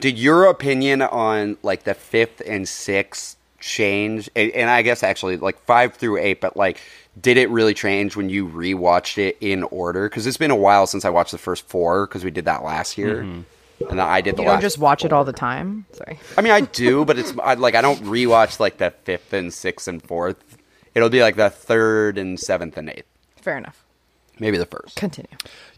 Did your opinion on like the fifth and sixth change? And, and I guess actually like five through eight, but like, did it really change when you rewatched it in order? Because it's been a while since I watched the first four because we did that last year, mm-hmm. and I did the You last. don't just watch it all the time. Sorry. I mean, I do, but it's I, like I don't rewatch like the fifth and sixth and fourth. It'll be like the third and seventh and eighth, Fair enough. Maybe the first. Continue.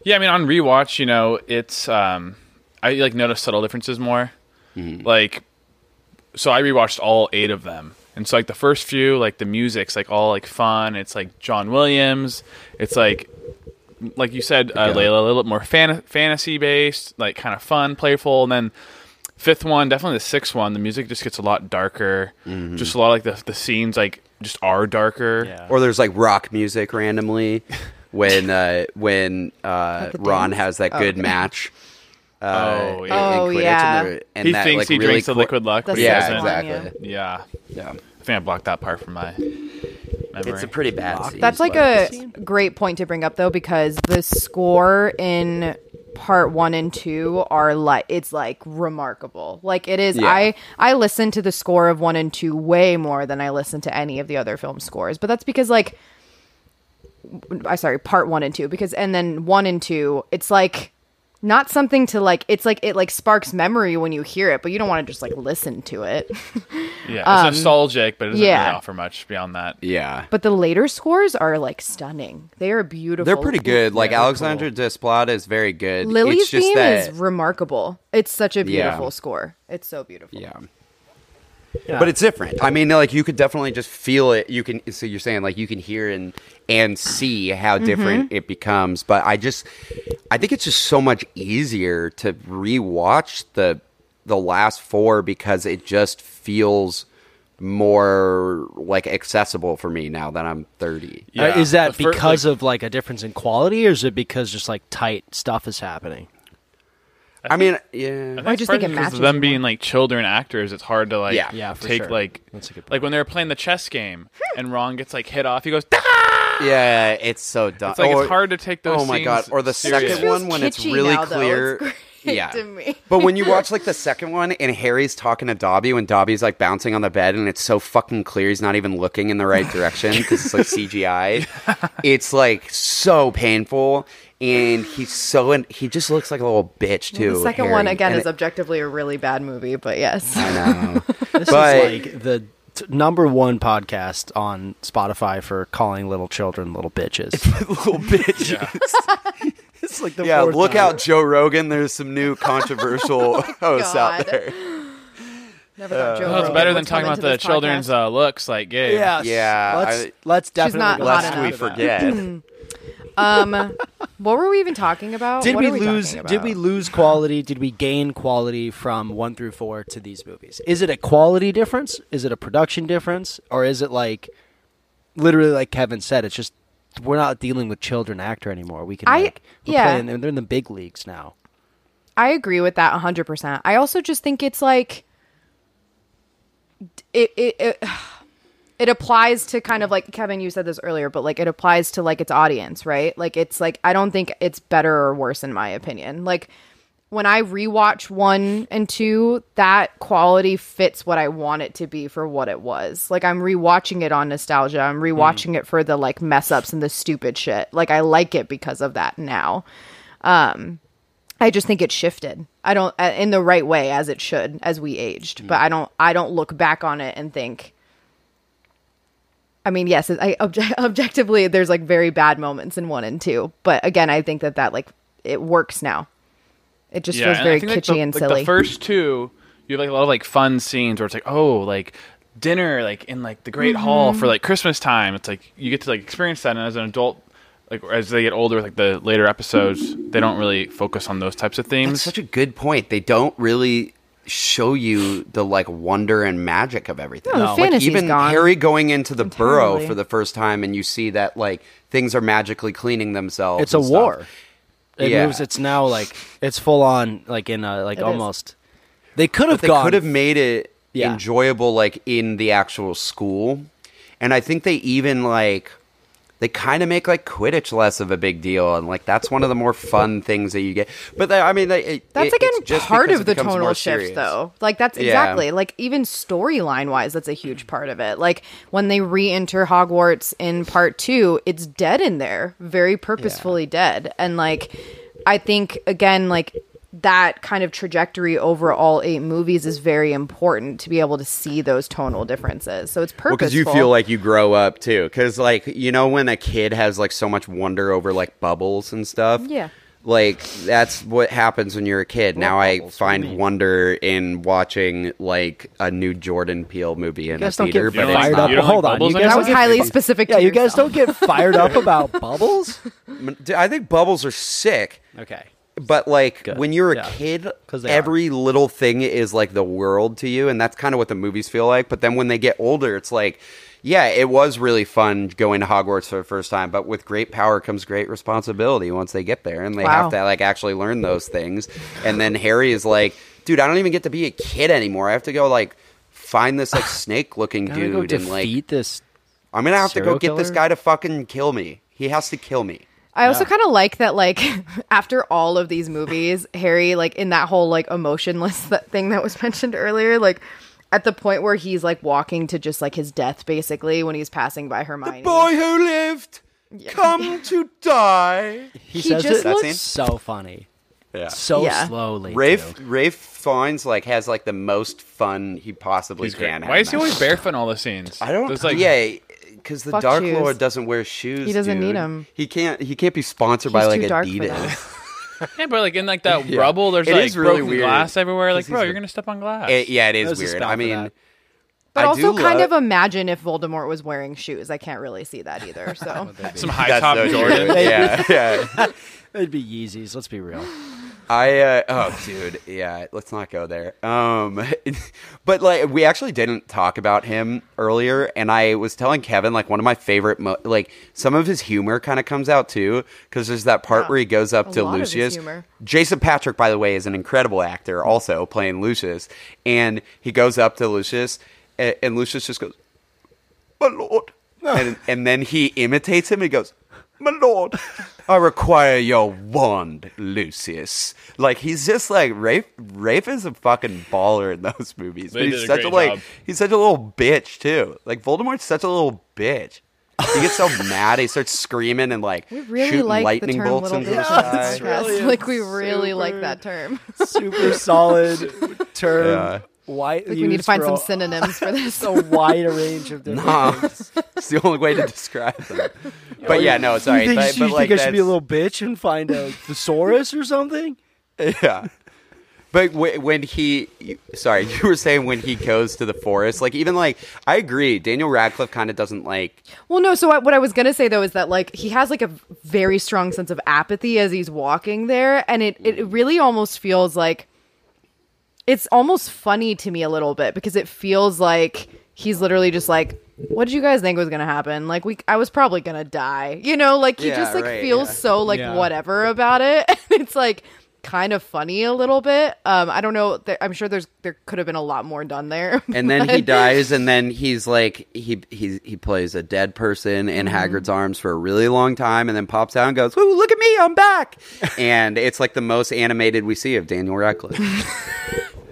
Yeah, I mean on rewatch, you know, it's um I like notice subtle differences more. Like so I rewatched all 8 of them. And so like the first few, like the music's like all like fun. It's like John Williams. It's like like you said, uh, Layla, a little bit more fan- fantasy based, like kind of fun, playful. And then fifth one, definitely the sixth one, the music just gets a lot darker. Just a lot of, like the the scenes like just are darker. Yeah. Or there's like rock music randomly when uh, when uh, Ron dance? has that Oh, good okay. match. Uh, Oh, in- yeah. in Oh, Quidditch, yeah. and, they're- and he that, thinks like, he really drinks the liquid luck, but he Yeah, second doesn't. exactly. Yeah. Yeah. I think I blocked that part from my memory. It's a pretty bad scene. That's like but- a great point to bring up though, because the score in part one and two are like it's like remarkable. Like it is. Yeah. I I listen to the score of one and two way more than I listen to any of the other film scores, but that's because like I sorry, part one and two because and then one and two, it's like not something to like. It's like it like sparks memory when you hear it, but you don't want to just like listen to it. Yeah, it's nostalgic, but it doesn't Um, yeah. really offer much beyond that. Yeah. But the later scores are like stunning. They are beautiful. They're pretty good. Like they're Alexandre Desplat is very good. Lily's it's just theme that, is remarkable. It's such a Yeah. beautiful score. It's so beautiful. Yeah. But it's different. I mean, like you could definitely just feel it. You can. So you're saying like you can hear and and see how Mm-hmm. different it becomes. But I just, I think it's just so much easier to rewatch the the last four because it just feels more like accessible for me now that I'm 30. Uh, is that The because like, of like a difference in quality, or is it because just like tight stuff is happening? I mean, yeah. I just think it because matches them you being like children actors. It's hard to like Yeah. Yeah, for take sure. like That's a good like when they were playing the chess game and Ron gets like hit off. He goes. Yeah, it's so dumb. It's like Or- it's hard to take those. Oh my scenes god! Or the serious. second one when it's really now, clear. It's yeah. to me. but when you watch like the second one and Harry's talking to Dobby when Dobby's like bouncing on the bed and it's so fucking clear he's not even looking in the right direction because it's like CGI. it's like so painful and he's so in, he just looks like a little bitch too. the second Harry. one again And is it- objectively a really bad movie, but yes. I know. This But- is like the t- number one podcast on Spotify for calling little children little bitches. little bitch. this It's like the yeah, look time. out, Joe Rogan. There's some new controversial hosts out there. Never thought Joe Well, it's better than talking about the children's uh, looks like Gabe. Yes. Yeah, Let's I- let's definitely not go hot Lest we enough. to that. forget. Um, what were we even talking about? Did we, we lose? Did we lose quality? Did we gain quality from one through four to these movies? Is it a quality difference? Is it a production difference? Or is it like, literally, like Kevin said, it's just we're not dealing with children actor anymore. We can, I- like, yeah. playing, they're in the big leagues now. I agree with that 100%. I also just think it's like it it it, it applies to kind of like Kevin you said this earlier, but like it applies to like its audience, right? Like it's like I don't think it's better or worse in my opinion. Like when I rewatch 1 and 2, that quality fits what I want it to be for what it was. Like I'm rewatching it on nostalgia. I'm rewatching it for the like mess ups and the stupid shit. Like I like it because of that now. Um I just think it shifted. I don't uh, in the right way as it should as we aged. But I don't I don't look back on it and think I mean, yes, I obje- objectively there's like very bad moments in 1 and 2, but again, I think that that like it works now. It just feels very think, like, kitschy the, and like, silly. the first two, you have like a lot of like fun scenes where it's like, oh, like dinner, like in like the great hall Mm-hmm. for like Christmas time. It's like you get to like experience that, and as an adult, like as they get older, like the later episodes, they don't really focus on those types of That's themes. such a good point. They don't really show you the like wonder and magic of everything. No, the Like even gone. Harry going into the burrow for the first time, and you see that like things are magically cleaning themselves. It's a stuff. war. It Yeah. moves. It's now like it's full on like in a like It is. almost. They could have But they gone. could have made it Yeah. enjoyable like in the actual school. And I think they even like they kind of make like Quidditch less of a big deal, and like that's one of the more fun things that you get. But they, I mean, they, it, That's it- again it's just part of the tonal shift, serious. though. Like that's Yeah. exactly like even storyline wise, that's a huge part of it. Like when they re-enter Hogwarts in part two, it's dead in there, very purposefully dead, and like I think again, like that kind of trajectory over all eight movies is very important to be able to see those tonal differences. So it's purposeful. Well, because you feel like you grow up too. Because like you know when a kid has like so much wonder over like bubbles and stuff. Yeah. Like that's what happens when you're a kid. now I bubbles? What do you find wonder in watching like a new Jordan Peele movie in a guys don't theater, get but fired it's fired not. up. You Hold like on, you guys that was don't get- highly specific. Yeah, to you guys don't get fired up about bubbles. I think bubbles are sick. Okay. But like Good. when you're a Yeah. kid, 'Cause they every little thing is like the world to you, and that's kind of what the movies feel like. But then when they get older, it's like, yeah, it was really fun going to Hogwarts for the first time. But with great power comes great responsibility once they get there, and they Wow. have to like actually learn those things. And then Harry is like, dude, I don't even get to be a kid anymore. I have to go like find this like snake looking dude, go and defeat like this. I'm gonna have to go serial get this guy to fucking kill me. He has to kill me. I also kind of like that, like after all of these movies, Harry, like in that whole like emotionless th- thing that was mentioned earlier, like at the point where he's like walking to just like his death, basically when he's passing by Hermione. The boy who lived, come to die. He, He says just it looks- scene? so funny, Yeah. so Yeah. slowly. Ralph too. Ralph Fiennes like has like the most fun he possibly He's can. have Why is he in that. always barefoot in all the scenes? I don't. There's, like, yeah, because the Fuck Dark shoes. Lord doesn't wear shoes. He doesn't dude. need 'em. He can't. He can't be sponsored by He's like too dark for Adidas. Yeah, but like in like that Yeah. rubble, there's It like is really broken weird, glass everywhere. Like, 'cause bro, he's you're gonna step on glass. It- yeah, it is There's a weird. spot I for mean, that. but I also do kind love- of imagine if Voldemort was wearing shoes. I can't really see that either. So Some high that's top so true. Jordan. yeah, yeah. It'd be Yeezys. Let's be real. I uh, oh dude, yeah, let's not go there. Um but like we actually didn't talk about him earlier and I was telling Kevin like one of my favorite mo- like some of his humor kind of comes out too cuz there's that part Yeah. where he goes up A to lot of his Lucius. humor. Jason Patrick by the way is an incredible actor also playing Lucius and he goes up to Lucius and, and Lucius just goes my lord. and and then he imitates him. He goes, "My lord, I require your wand, Lucius." Like he's just like Ralph. Ralph is a fucking baller in those movies. They But did he's a such a like job. he's such a little bitch too. Like Voldemort's such a little bitch. He gets so mad. He starts screaming and like we really shooting like the lightning term bolts little into bitch. the sky. really like we really super- like that term. Super solid term. Yeah. White. Like we need to find some synonyms for this. a wider range of different Nah. things. It's the only way to describe them. But oh, yeah, no, sorry. you think, but, you but like think I should be a little bitch and find a thesaurus or something? Yeah. But when he, sorry, you were saying when he goes to the forest, like even like I agree, Daniel Radcliffe kind of doesn't like. Well, no. So I, what I was gonna say though is that like he has like a very strong sense of apathy as he's walking there, and it it really almost feels like it's almost funny to me a little bit because it feels like he's literally just like, "What did you guys think was gonna happen? Like we, I was probably gonna die." You know, like he Yeah, just like right, feels yeah. so like Yeah. whatever about it. And it's like kind of funny a little bit. Um, I don't know. I'm sure there's there could have been a lot more done there. And then he dies, and then he's like he he he plays a dead person in Mm-hmm. Hagrid's arms for a really long time, and then pops out and goes, "Ooh, look at me, I'm back!" and it's like the most animated we see of Daniel Radcliffe.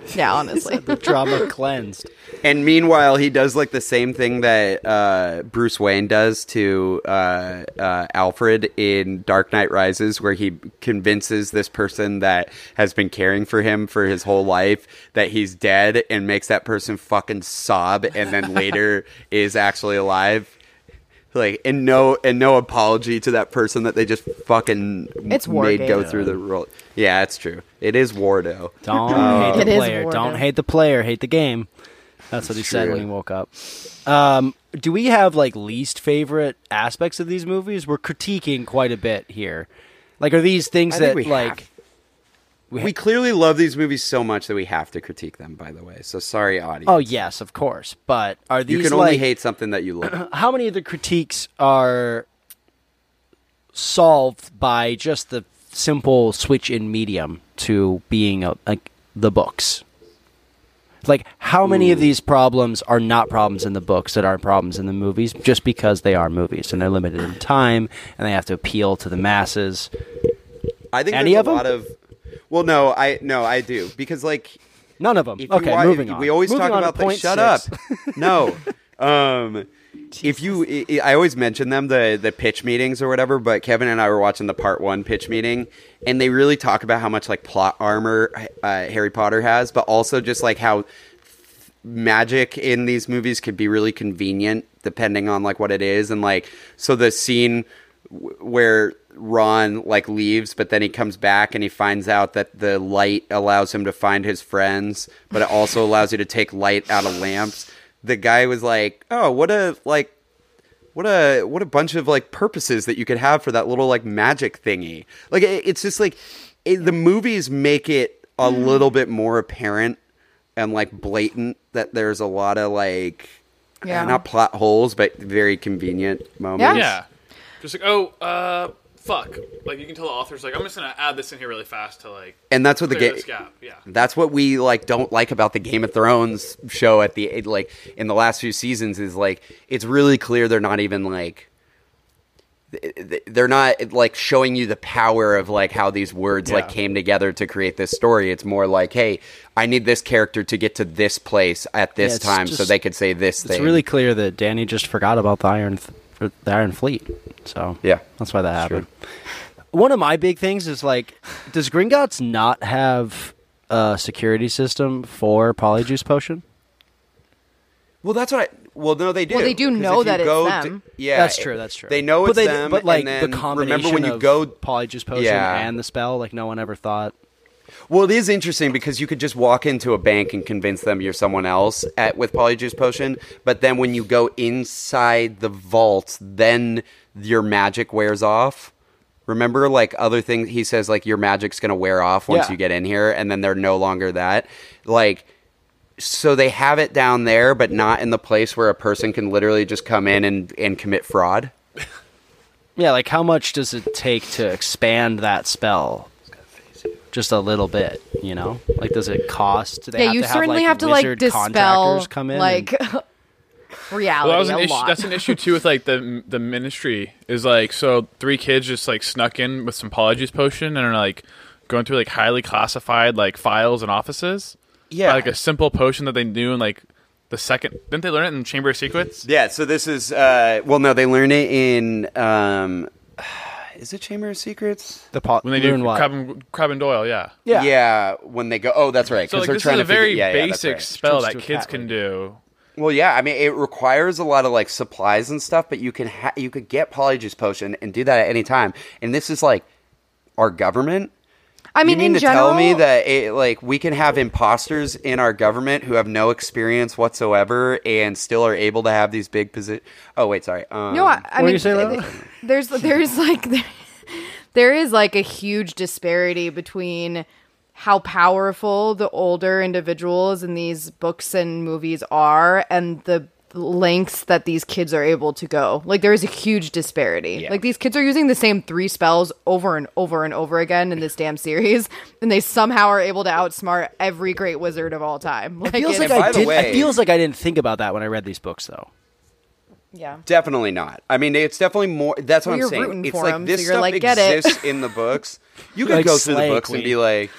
Yeah, honestly. The trauma cleansed. And meanwhile, he does like the same thing that uh, Bruce Wayne does to uh, uh, Alfred in Dark Knight Rises, where he convinces this person that has been caring for him for his whole life that he's dead and makes that person fucking sob and then later is actually alive. Like and no and no apology to that person that they just fucking It's made go through the role. Yeah, it's true. It is Wardo. Don't Uh, hate the player. Don't hate the player. Hate the game. That's what he said when he woke up. Um, do we have like least favorite aspects of these movies? We're critiquing quite a bit here. Like, are these things I that we like? have. We clearly love these movies so much that we have to critique them. By the way, so sorry, audience. Oh yes, of course. But are these you can only like? hate something that you love. how many of the critiques are solved by just the simple switch in medium to being a, like the books? Like, how many of these problems are not problems in the books that aren't problems in the movies just because they are movies and they're limited in time and they have to appeal to the masses? I think Any there's of a 'em? lot of. Well, no, I no, I do because like None of them. Okay, wa- moving on. We always Moving talk about the shut six. up. no. Um if you I, I always mention them the the pitch meetings or whatever, but Kevin and I were watching the part 1 pitch meeting and they really talk about how much like plot armor uh, Harry Potter has, but also just like how magic in these movies could be really convenient depending on like what it is and like so the scene where Ron like leaves but then he comes back and he finds out that the light allows him to find his friends but it also allows you to take light out of lamps the guy was like oh what a like what a what a bunch of like purposes that you could have for that little like magic thingy like it, it's just like it, the movies make it a mm. little bit more apparent and like blatant that there's a lot of like Yeah. not plot holes but very convenient moments Yeah. Just like, oh, uh, fuck. Like you can tell the author's like, I'm just gonna add this in here really fast to like and that's what the game this gap. Yeah. that's what we like don't like about the Game of Thrones show at the like in the last few seasons is like it's really clear they're not even like they're not like showing you the power of like how these words like came together to create this story. It's more like, hey, I need this character to get to this place at this Yeah, it's time so they could say this thing. It's thing. really clear that Dany just forgot about the Iron th- the Iron Fleet. So Yeah. that's why that It's true. happened. One of my big things is like, does Gringotts not have a security system for Polyjuice Potion? well, that's what I. Well, no, they do. Well, they do know that it's go them. yeah, that's true. That's true. They know but it's they, them. But like and then the combination remember when you of go Polyjuice Potion Yeah. and the spell, like no one ever thought. Well, it is interesting because you could just walk into a bank and convince them you're someone else at with Polyjuice Potion, but then when you go inside the vault, then your magic wears off. Remember, like other things, he says like your magic's gonna wear off once Yeah. you get in here, and then they're no longer that. Like, so they have it down there, but not in the place where a person can literally just come in and and commit fraud. Yeah, like how much does it take to expand that spell? Just a little bit, you know. Like, does it cost? Do they yeah, have you to have, certainly like, have to like wizard dispel contractors come in. like and- reality Well, that was an a issue. lot. That's an issue too with like the the ministry is like so three kids just like snuck in with some polyjuice potion and are like going through like highly classified like files and offices. Yeah. By, like a simple potion that they knew in like the second. Didn't they learn it in Chamber of Secrets? Yeah, so this is uh well no, they learn it in um is it Chamber of Secrets? the po- When they do learn what? Crabbe and, Crabbe and Goyle, yeah. Yeah. Yeah, when they go oh that's right, So like they're this trying is a to figure- very yeah, yeah, that's basic right. spell that kids can do Well, yeah, I mean, it requires a lot of like supplies and stuff, but you can ha- you could get polyjuice potion and do that at any time. And this is like our government. I mean, you mean in to general, tell me that it, like we can have imposters in our government who have no experience whatsoever and still are able to have these big positions? Oh, wait, sorry. Um, No, I, I mean, you say, Lola? there's there's like there, there is like a huge disparity between how powerful the older individuals in these books and movies are and the lengths that these kids are able to go. Like there is a huge disparity. Like these kids are using the same three spells over and over and over again in this damn series and they somehow are able to outsmart every great wizard of all time. Like feels like I did. way- it feels like I didn't think about that when I read these books, though. yeah. Definitely not. I mean, it's definitely more. That's what I'm you're saying. It's for like 'em, this so you're stuff like, "Get it." exists in the books. You could Like go through the Slay books and be like,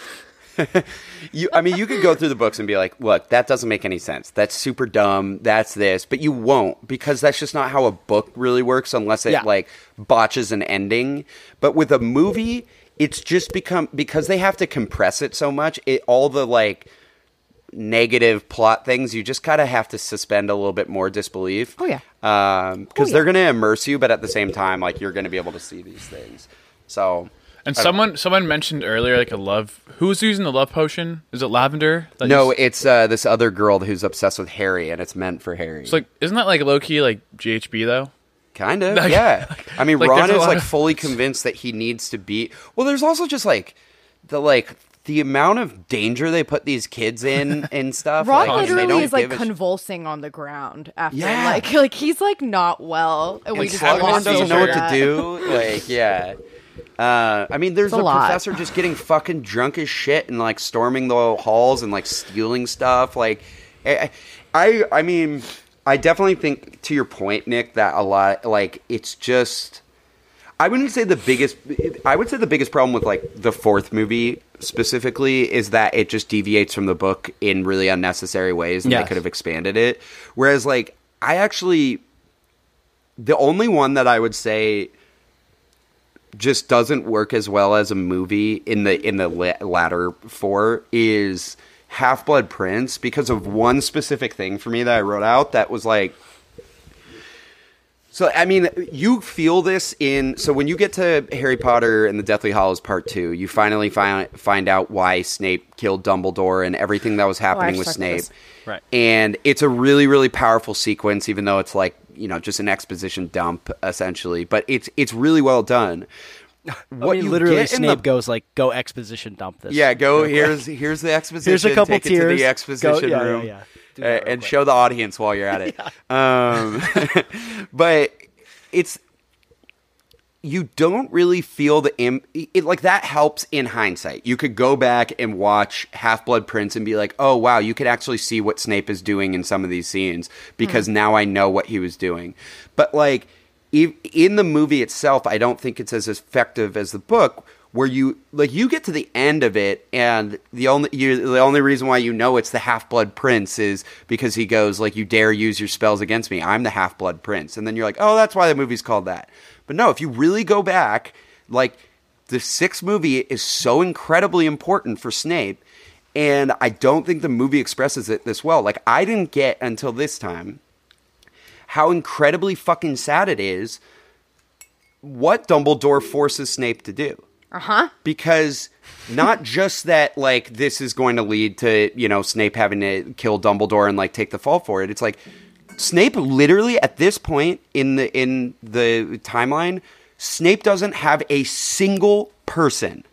you. I mean, you could go through the books and be like, look, that doesn't make any sense. That's super dumb. That's this, but you won't because that's just not how a book really works unless it Yeah. like botches an ending. But with a movie, it's just become because they have to compress it so much. It all the like negative plot things, you just kind of have to suspend a little bit more disbelief. Oh, yeah. Um, because oh, they're going to immerse you, but at the same time, like you're going to be able to see these things. So, And someone someone mentioned earlier like a love. Who's using the love potion? Is it Lavender? no, used- it's uh, this other girl who's obsessed with Harry, and it's meant for Harry. it's like isn't that like low key like GHB though? kind of, Like- yeah. I mean, like, Ron is like of- fully convinced that he needs to be. Well, there's also just like the like the amount of danger they put these kids in and stuff. Ron like, they literally don't is like give a sh- convulsing on the ground after Yeah. like like he's like not well and we just Slughorn gloss doesn't know what to do. Like, yeah. Uh, I mean, there's It's a a, lot. professor just getting fucking drunk as shit and like storming the halls and like stealing stuff. Like, I, I, I mean, I definitely think to your point, Nick, that a lot like it's just. I wouldn't say the biggest. I would say the biggest problem with like the fourth movie specifically is that it just deviates from the book in really unnecessary ways, and Yes. they could have expanded it. Whereas, like, I actually, the only one that I would say just doesn't work as well as a movie in the in the la- latter four is Half Blood Prince because of one specific thing for me that I wrote out that was like so I mean, you feel this in so when you get to Harry Potter and the Deathly Hallows Part Two, you finally find find out why Snape killed Dumbledore and everything that was happening with just talked about Snape. this. Right. And it's a really really powerful sequence, even though it's like you know just an exposition dump essentially, but it's it's really well done. What I mean, you literally, Snape the- goes like, "Go exposition dump this." yeah, go real quick." here's here's the exposition. Here's a couple take it to the exposition Go- yeah, yeah, room, yeah. Do uh, and quick. show the audience while you're at it. um, but it's you don't really feel the Im- it like that helps in hindsight. You could go back and watch Half Blood Prince and be like, "Oh wow, you could actually see what Snape is doing in some of these scenes because hmm. now I know what he was doing." But like in the movie itself, I don't think it's as effective as the book where you like you get to the end of it and the only you, the only reason why you know it's the half-blood prince is because he goes like you dare use your spells against me i'm the half-blood prince and then you're like oh that's why the movie's called that but no if you really go back like the sixth movie is so incredibly important for snape and i don't think the movie expresses it this well like i didn't get until this time how incredibly fucking sad it is what Dumbledore forces Snape to do. Uh huh. Because not just that like this is going to lead to, you know, Snape having to kill Dumbledore and like take the fall for it. It's like Snape literally at this point in the in the timeline, Snape doesn't have a single person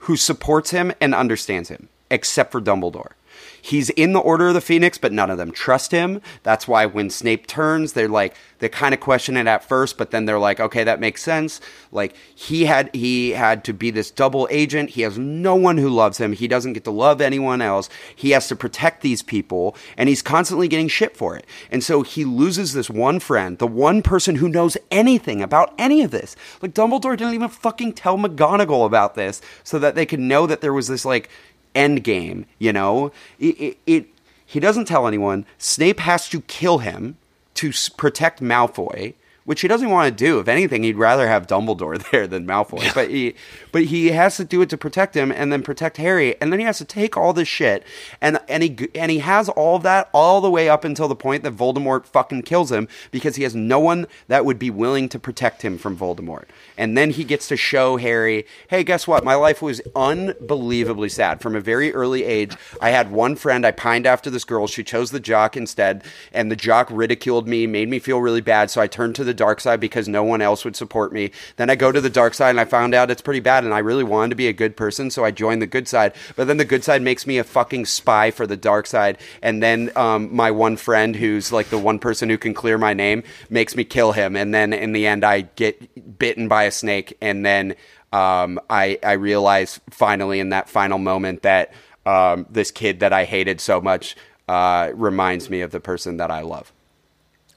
who supports him and understands him except for Dumbledore. He's in the Order of the Phoenix, but none of them trust him. That's why when Snape turns, they're like they kind of question it at first, but then they're like, okay, that makes sense. Like he had he had to be this double agent. He has no one who loves him. He doesn't get to love anyone else. He has to protect these people, and he's constantly getting shit for it. And so he loses this one friend, the one person who knows anything about any of this. Like Dumbledore didn't even fucking tell McGonagall about this so that they could know that there was this like end game, you know? It, it, it he doesn't tell anyone. Snape has to kill him to protect Malfoy, which he doesn't want to do. If anything, he'd rather have Dumbledore there than Malfoy. But he but he has to do it to protect him and then protect Harry, and then he has to take all this shit. And and he and he has all of that all the way up until the point that Voldemort fucking kills him because he has no one that would be willing to protect him from Voldemort. And then he gets to show Harry, hey, guess what? My life was unbelievably sad from a very early age. I had one friend. I pined after this girl. She chose the jock instead, and the jock ridiculed me, made me feel really bad. So I turned to the dark side because no one else would support me. Then I go to the dark side, and I found out it's pretty bad. And I really wanted to be a good person, so I joined the good side. But then the good side makes me a fucking spy for the dark side. And then um, my one friend, who's like the one person who can clear my name, makes me kill him. And then in the end, I get bitten by a snake. And then um, I, I realize finally in that final moment that um, this kid that I hated so much uh, reminds me of the person that I love.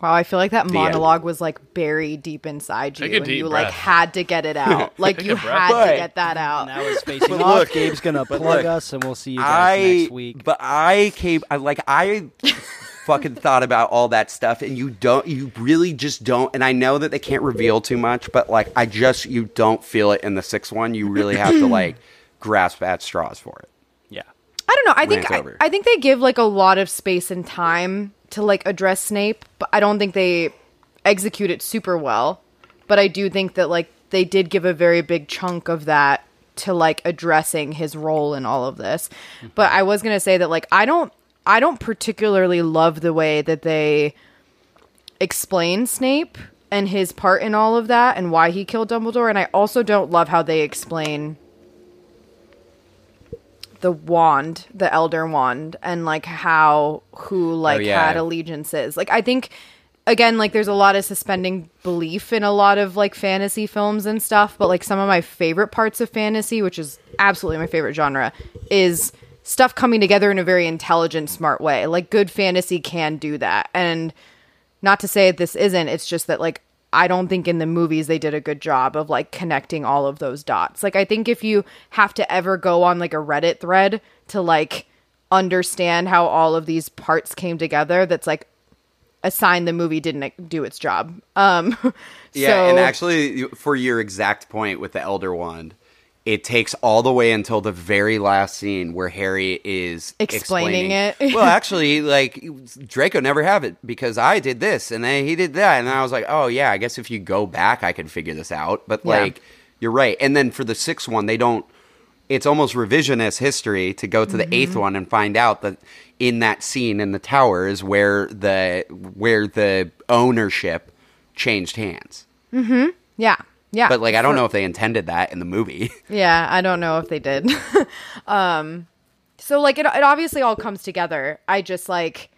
Wow, I feel like that end. monologue was like buried deep inside you, Take a and deep you like had to get it out. Like you a breath. had to get that out. Now it's facing But off. look- Gabe's gonna plug look, us, and we'll see you guys I next week. but I came I like I fucking thought about all that stuff and you don't you really just don't and I know that they can't reveal too much but like I just you don't feel it in the sixth one you really have to like grasp at straws for it yeah, I don't know. I when think I. I think they give like a lot of space and time to like address Snape, but I don't think they execute it super well. But I do think that like they did give a very big chunk of that to like addressing his role in all of this. But I was going to say that like I don't I don't particularly love the way that they explain Snape and his part in all of that and why he killed Dumbledore and I also don't love how they explain the wand, the elder wand, and like how who oh, like yeah. had allegiances. Like I think again, like there's a lot of suspending belief in a lot of like fantasy films and stuff, but like some of my favorite parts of fantasy, which is absolutely my favorite genre, is stuff coming together in a very intelligent, smart way. Like good fantasy can do that. And not to say this isn't, it's just that like I don't think in the movies they did a good job of like connecting all of those dots. Like I think if you have to ever go on like a Reddit thread to like understand how all of these parts came together, that's like a sign the movie didn't do its job. Um Yeah, so, and actually, for your exact point with the Elder Wand, it takes all the way until the very last scene where Harry is Explaining it. well, actually, like Draco never have it because I did this and then he did that, and I was like, oh yeah, I guess if you go back, I can figure this out. But Yeah. like, you're right. And then for the sixth one, they don't. It's almost revisionist history to go to the Mm-hmm. eighth one and find out that in that scene in the tower is where the where the ownership changed hands. Hmm. Yeah. Yeah. But like, I don't know if they intended that in the movie. Yeah, I don't know if they did. um, so like it, it obviously all comes together. I just like,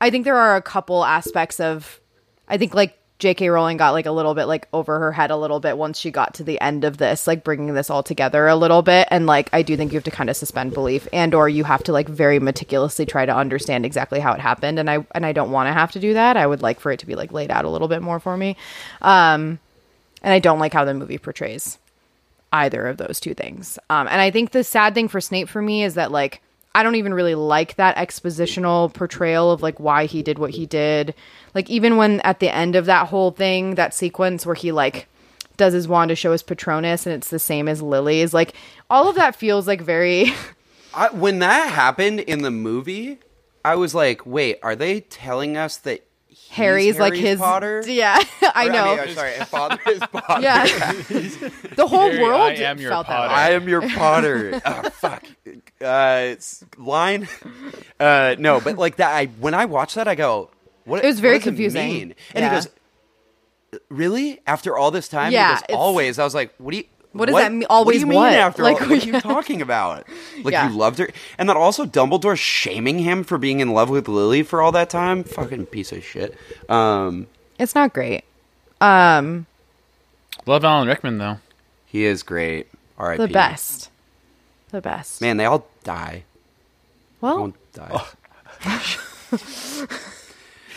I think there are a couple aspects of, I think like J.K. Rowling got like a little bit like over her head a little bit once she got to the end of this, like bringing this all together a little bit. And like, I do think you have to kind of suspend belief, and or you have to like very meticulously try to understand exactly how it happened. And I and I don't want to have to do that. I would like for it to be like laid out a little bit more for me. Um, and I don't like how the movie portrays either of those two things. Um, and I think the sad thing for Snape for me is that like I don't even really like that expositional portrayal of like why he did what he did. Like even when at the end of that whole thing, that sequence where he like does his wand to show his Patronus and it's the same as Lily's, like all of that feels like very I, when that happened in the movie, I was like, wait, are they telling us that he's Harry's like his Potter? Yeah, I Or, know. mean, I'm sorry, his father is Potter. yeah. the whole Harry, world I am your felt Potter. that way. I am your Potter. oh fuck. Uh, it's line. Uh, no, but like that. I when I watch that, I go, what? It was very what does confusing. mean? And Yeah. he goes, really? After all this time? Yeah, He goes, it's- always. I was like, what do you? What does that mean- What do you mean what? after Like, all? What are you talking about? Like Yeah. you loved her, and then also Dumbledore shaming him for being in love with Lily for all that time. Fucking piece of shit. Um, It's not great. Um, Love Alan Rickman though. he is great. All right, the best. The best. Man, they all die. well, won't die.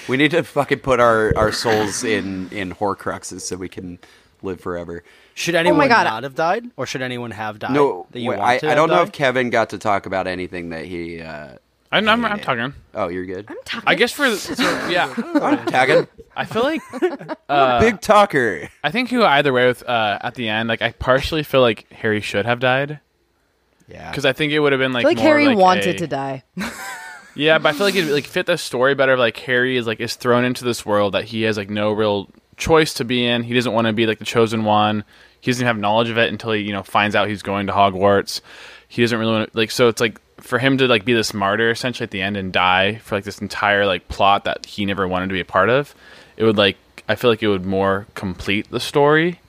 we need to fucking put our, our souls in, in Horcruxes so we can live forever. Should anyone Oh God. not have died, or should anyone have died? No, that you wait, want I, to I have don't know died? if Kevin got to talk about anything that he. Uh, I'm, I'm, I'm talking. oh, you're good. I'm talking. I guess for so, yeah, I'm tagging. I feel like Big talker. I think you either way with uh, at the end. Like I partially feel like Harry should have died Yeah. because I think it would have been I like feel like more Harry like wanted a- to die. Yeah, but I feel like it like fit the story better. Like Harry is like is thrown into this world that he has like no real choice to be in. He doesn't want to be like the chosen one. He doesn't have knowledge of it until he you know finds out he's going to Hogwarts. He doesn't really want to, like so. It's like for him to like be this martyr essentially at the end and die for like this entire like plot that he never wanted to be a part of. It would like I feel like it would more complete the story,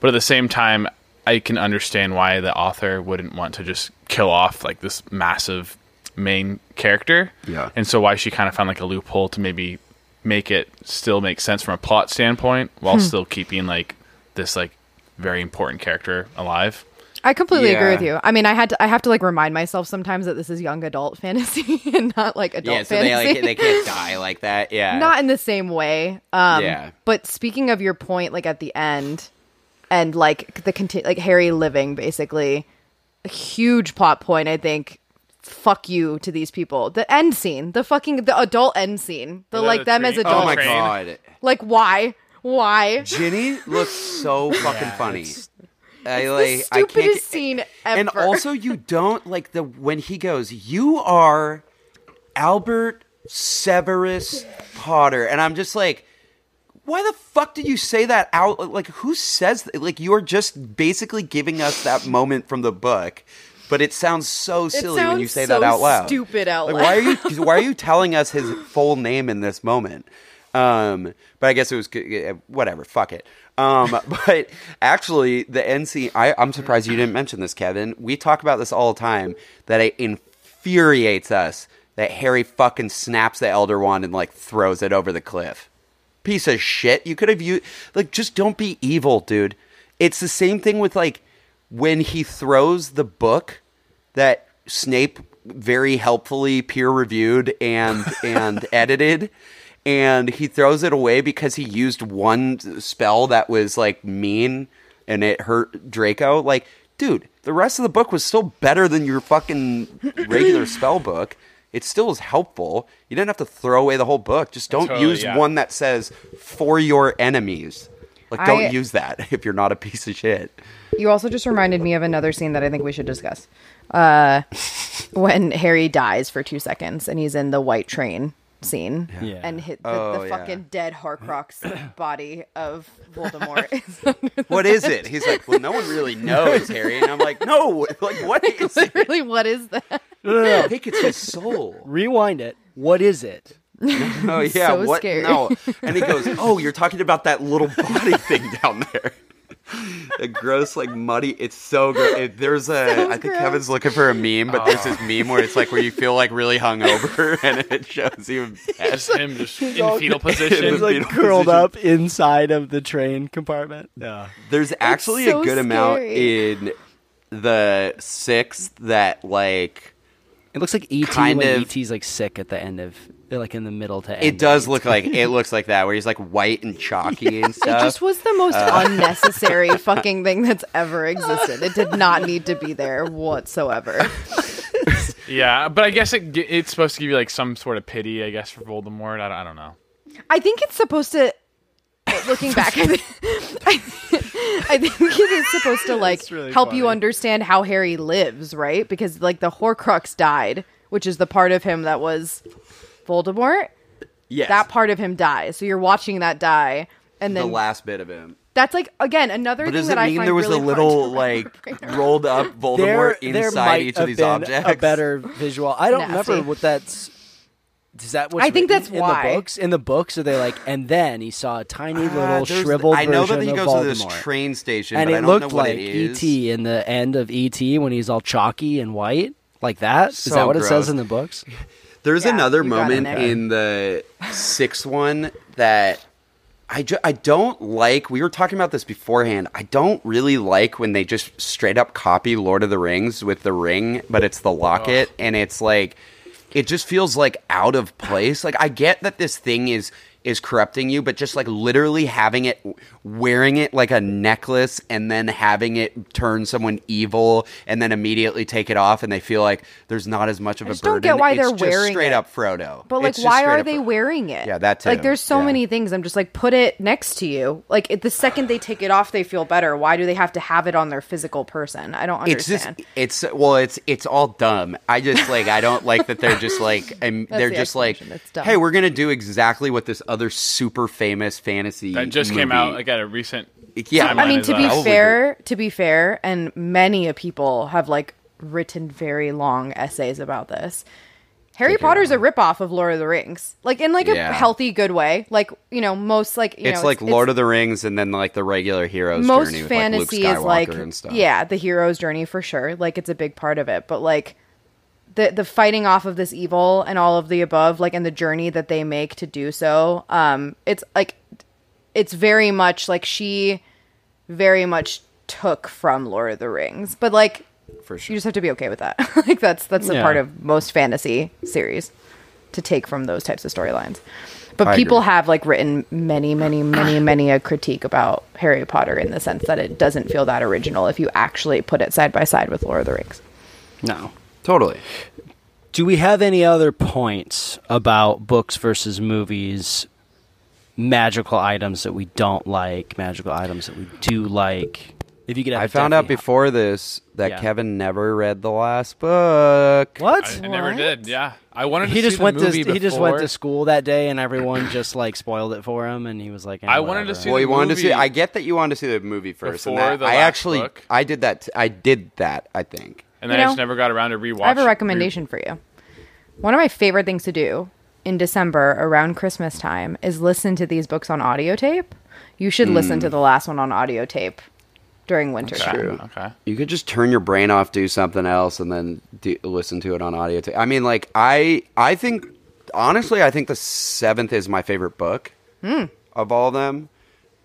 but at the same time, I can understand why the author wouldn't want to just kill off like this massive main character. Yeah. And so why she kind of found like a loophole to maybe make it still make sense from a plot standpoint while still keeping like this like very important character alive. I completely agree with you. I mean, I had to I have to like remind myself sometimes that this is young adult fantasy and not like adult fantasy. yeah, so they like they can't die like that. Yeah, not in the same way. Um, Yeah. But speaking of your point, like at the end, and like the conti- like Harry living, basically, a huge plot point. I think. Fuck you to these people. The end scene, the fucking the adult end scene, the like the them as train- adults. Oh my god, Like why? Why? Ginny looks so fucking funny. I the like I can't stupidest get- scene ever. And also, you don't like the when he goes, "You are Albert Severus Potter," and I'm just like, why the fuck did you say that out? Like, who says that? Like, you're just basically giving us that moment from the book, but it sounds so silly when you say so that out loud. stupid out like, Why are you? Why are you telling us his full name in this moment? Um, but I guess it was whatever. Fuck it. Um, but actually, the NC, I, I'm surprised you didn't mention this, Kevin. We talk about this all the time. That it infuriates us that Harry fucking snaps the Elder Wand and like throws it over the cliff. Piece of shit. You could have you like just don't be evil, dude. It's the same thing with like when he throws the book that Snape very helpfully peer reviewed and and edited and he throws it away because he used one spell that was like mean and it hurt Draco. Like dude the rest of the book was still better than your fucking regular spell book. It still is helpful. You didn't have to throw away the whole book. Just don't Totally, use yeah. one that says for your enemies like don't I- use that if you're not a piece of shit You also just reminded me of another scene that I think we should discuss. Uh, when Harry dies for two seconds and he's in the white train scene Yeah. and hit the, Oh, the yeah. fucking dead Horcrux body of Voldemort. is what is it he's like well no one really knows harry and i'm like no like what is it Literally, what is that? I think it's his soul. Rewind it. What is it? Oh yeah, So what? scary. No, and he goes, "Oh, you're talking about that little body thing down there." The gross, like muddy. It's so good. It, there's a. So I think gross. Kevin's looking for a meme, but there's this meme where it's like where you feel like really hungover, and it shows you. Just him just in all- fetal He's position. He's like fetal curled position. up inside of the train compartment. Yeah. There's actually so a good amount in the sixth that like It looks like ET Kind when of- ET's like sick at the end of like in the middle to end. it does look like it looks like that where he's like white and chalky and stuff. It just was the most uh, unnecessary fucking thing that's ever existed. It did not need to be there whatsoever. yeah, but I guess it it's supposed to give you like some sort of pity, I guess, for Voldemort. I don't, I don't know. I think it's supposed to. Looking back, I think, I think it is supposed to like really help you understand how Harry lives, right? Because like the Horcrux died, which is the part of him that was Voldemort. yes, That part of him dies, so you're watching that die, and then the last bit of him. that's like again another But thing does that it I mean find there was really a little like rolled up Voldemort there, there inside might each of these been objects? a better visual. I don't Nasty. remember what that's. Is that what's I think written that's in why. the books? In the books, are they like? And then he saw a tiny Uh, little there's- shriveled I know that he of goes to this train station, and but it I don't looked know what like it is. ET in the end of ET when he's all chalky and white, like that. Is So that what it says in the books? There's Yeah, another you got it, moment Nick. in the sixth one that I, ju- I don't like. We were talking about this beforehand. I don't really like when they just straight up copy Lord of the Rings with the ring, but it's the locket, and it's like it just feels like out of place. Like I get that this thing is is corrupting you, but just like literally having it, wearing it like a necklace, and then having it turn someone evil, and then immediately take it off, and they feel like there's not as much of a just don't burden. get why It's they're just wearing straight it. up Frodo. But like, why are they Frodo. wearing it? Yeah, that Like, there's so Yeah. many things. I'm just like, put it next to you. Like, it, the second they take it off, they feel better. Why do they have to have it on their physical person? I don't It's just understand. it's well it's it's all dumb. I just like I don't like that they're just like and they're the just like explanation. It's dumb. hey we're gonna do exactly what this other super famous fantasy That just came out like at a recent. Yeah, I mean, to be Probably fair, to be fair, and many a people have like written very long essays about this. Harry Potter's a ripoff of Lord of the Rings, like in like a Yeah. healthy, good way. Like you know, most like you it's know, like Lord of the Rings and then like the regular hero's most journey with fantasy like Luke is like and stuff. yeah the hero's journey for sure like it's a big part of it but like the the fighting off of this evil and all of the above like and the journey that they make to do so um it's like it's very much like she very much took from lord of the rings but like for sure. you just have to be okay with that like that's that's a Yeah. part of most fantasy series to take from those types of storylines but I people agree. have like written many many many many a critique about harry potter in the sense that it doesn't feel that original if you actually put it side by side with lord of the rings No. Totally. Do we have any other points about books versus movies? Magical items that we don't like, magical items that we do like. If you could, I found out before this that Yeah. Kevin never read the last book. What? I, I never did. Yeah, I wanted to he see just the went to movie he just went to school that day, and everyone just like spoiled it for him, and he was like, eh, I wanted to see Well, the you wanted to see. I get that you wanted to see the movie first. and Before that, the I last actually, book? I did that. I did that. I think. and You then I just never got around to rewatch. i have a recommendation for you one of my favorite things to do in december around christmas time is listen to these books on audio tape you should listen to mm. the last one on audio tape during winter time. True. Okay. You could just turn your brain off, do something else, and then do, listen to it on audio. tape. I mean, like I, I think honestly, I think the seventh is my favorite book hmm. of all of them.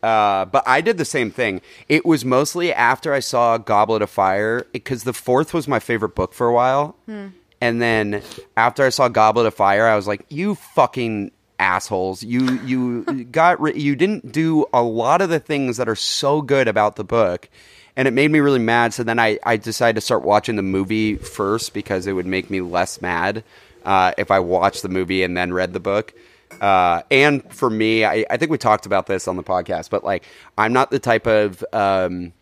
Uh, but I did the same thing. It was mostly after I saw Goblet of Fire because the fourth was my favorite book for a while, hmm. And then after I saw Goblet of Fire, I was like, "You fucking assholes! You you got you didn't do a lot of the things that are so good about the book." And it made me really mad. So then I, I decided to start watching the movie first because it would make me less mad uh, if I watched the movie and then read the book. Uh, and for me, I, I think we talked about this on the podcast, but like, I'm not the type of, um,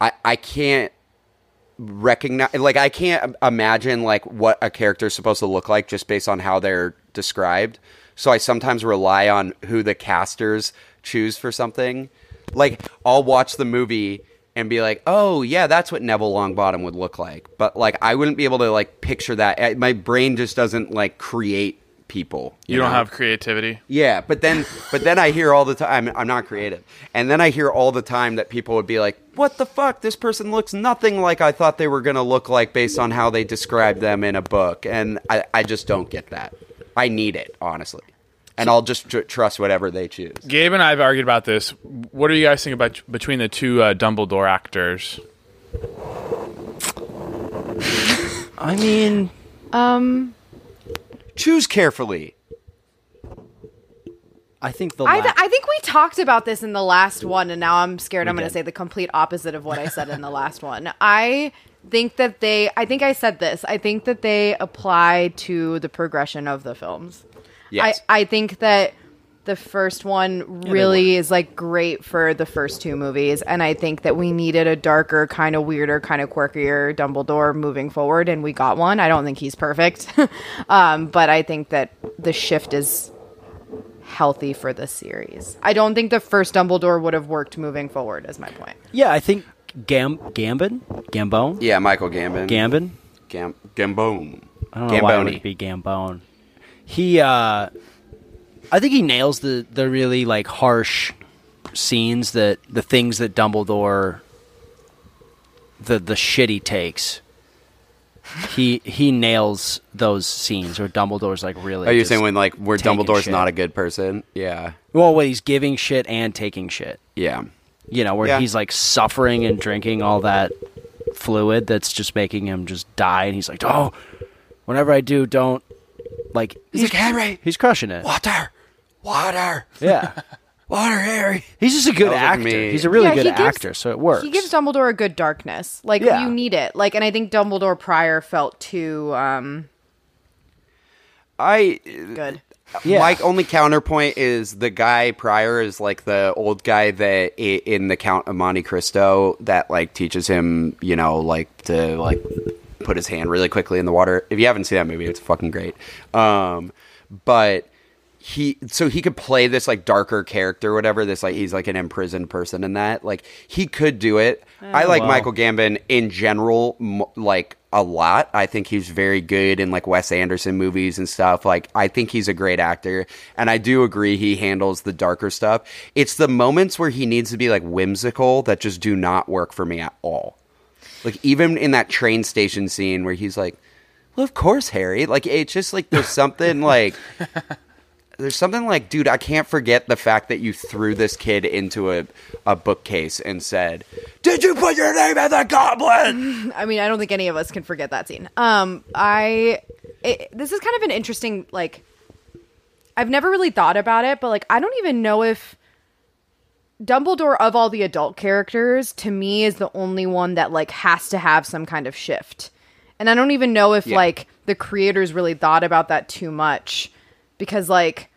I, I can't recognize, like, I can't imagine like what a character is supposed to look like just based on how they're described. So I sometimes rely on who the casters choose for something. Like, I'll watch the movie and be like, "Oh, yeah, that's what Neville Longbottom would look like." But like, I wouldn't be able to like picture that. My brain just doesn't like create people. You don't know? have creativity. Yeah, but then but then I hear all the time I'm, I'm not creative. And then I hear all the time that people would be like, "What the fuck? This person looks nothing like I thought they were going to look like based on how they described them in a book." And I I just don't get that. I need it, honestly. And I'll just tr- trust whatever they choose. Gabe and I have argued about this. What do you guys think about between the two uh, Dumbledore actors? I mean, Um, Choose carefully. I think the I, la- th- I think we talked about this in the last one, and now I'm scared We I'm going to say the complete opposite of what I said in the last one. I think that they, I think I said this, I think that they apply to the progression of the films. Yes. I, I think that the first one really is like great for the first two movies, and I think that we needed a darker, kind of weirder, kind of quirkier Dumbledore moving forward, and we got one. I don't think he's perfect, um, but I think that the shift is healthy for the series. I don't think the first Dumbledore would have worked moving forward. Is my point. yeah, I think Gam Gambon, Gambone, Yeah, Michael Gambon. Gambon. Gam- Gambone. I don't know why it Gamboni. would be Gambone. He, uh, I think he nails the the really like harsh scenes that the things that Dumbledore, the the shit he takes. He he nails those scenes where Dumbledore's like really. Are you saying when like where Dumbledore's shit. not a good person? Yeah. well when he's giving shit and taking shit? Yeah. You know where Yeah. he's like suffering and drinking all that fluid that's just making him just die, and he's like, oh, whenever I do, don't like. He's like, Henry, He's crushing it. water, Water, Yeah. water, Harry. He's just a good That was like actor. me. He's a really Yeah, good he gives- actor, so it works. He gives Dumbledore a good darkness. Like Yeah. you need it. Like, and I think Dumbledore prior felt too um I good. Yeah. My only counterpoint is the guy prior is like the old guy that i- in the Count of Monte Cristo that like teaches him, you know, like to like put his hand really quickly in the water. If you haven't seen that movie, it's fucking great. Um, but he so he could play this like darker character or whatever this like he's like an imprisoned person in that. Like he could do it. Oh. I like well. michael gambon in general m- like a lot. I think he's very good in like wes anderson movies and stuff. Like i think he's a great actor and i do agree he handles the darker stuff. It's the moments where he needs to be like whimsical that just do not work for me at all. Like even in that train station scene where he's like well of course harry. Like it's just like there's something like there's something like, dude, I can't forget the fact that you threw this kid into a, a bookcase and said, Did you put your name in the goblet? I mean, I don't think any of us can forget that scene. Um, I it, this is kind of an interesting like. I've never really thought about it, but like, I don't even know if Dumbledore of all the adult characters to me is the only one that like has to have some kind of shift, and I don't even know if Yeah. like the creators really thought about that too much, because like,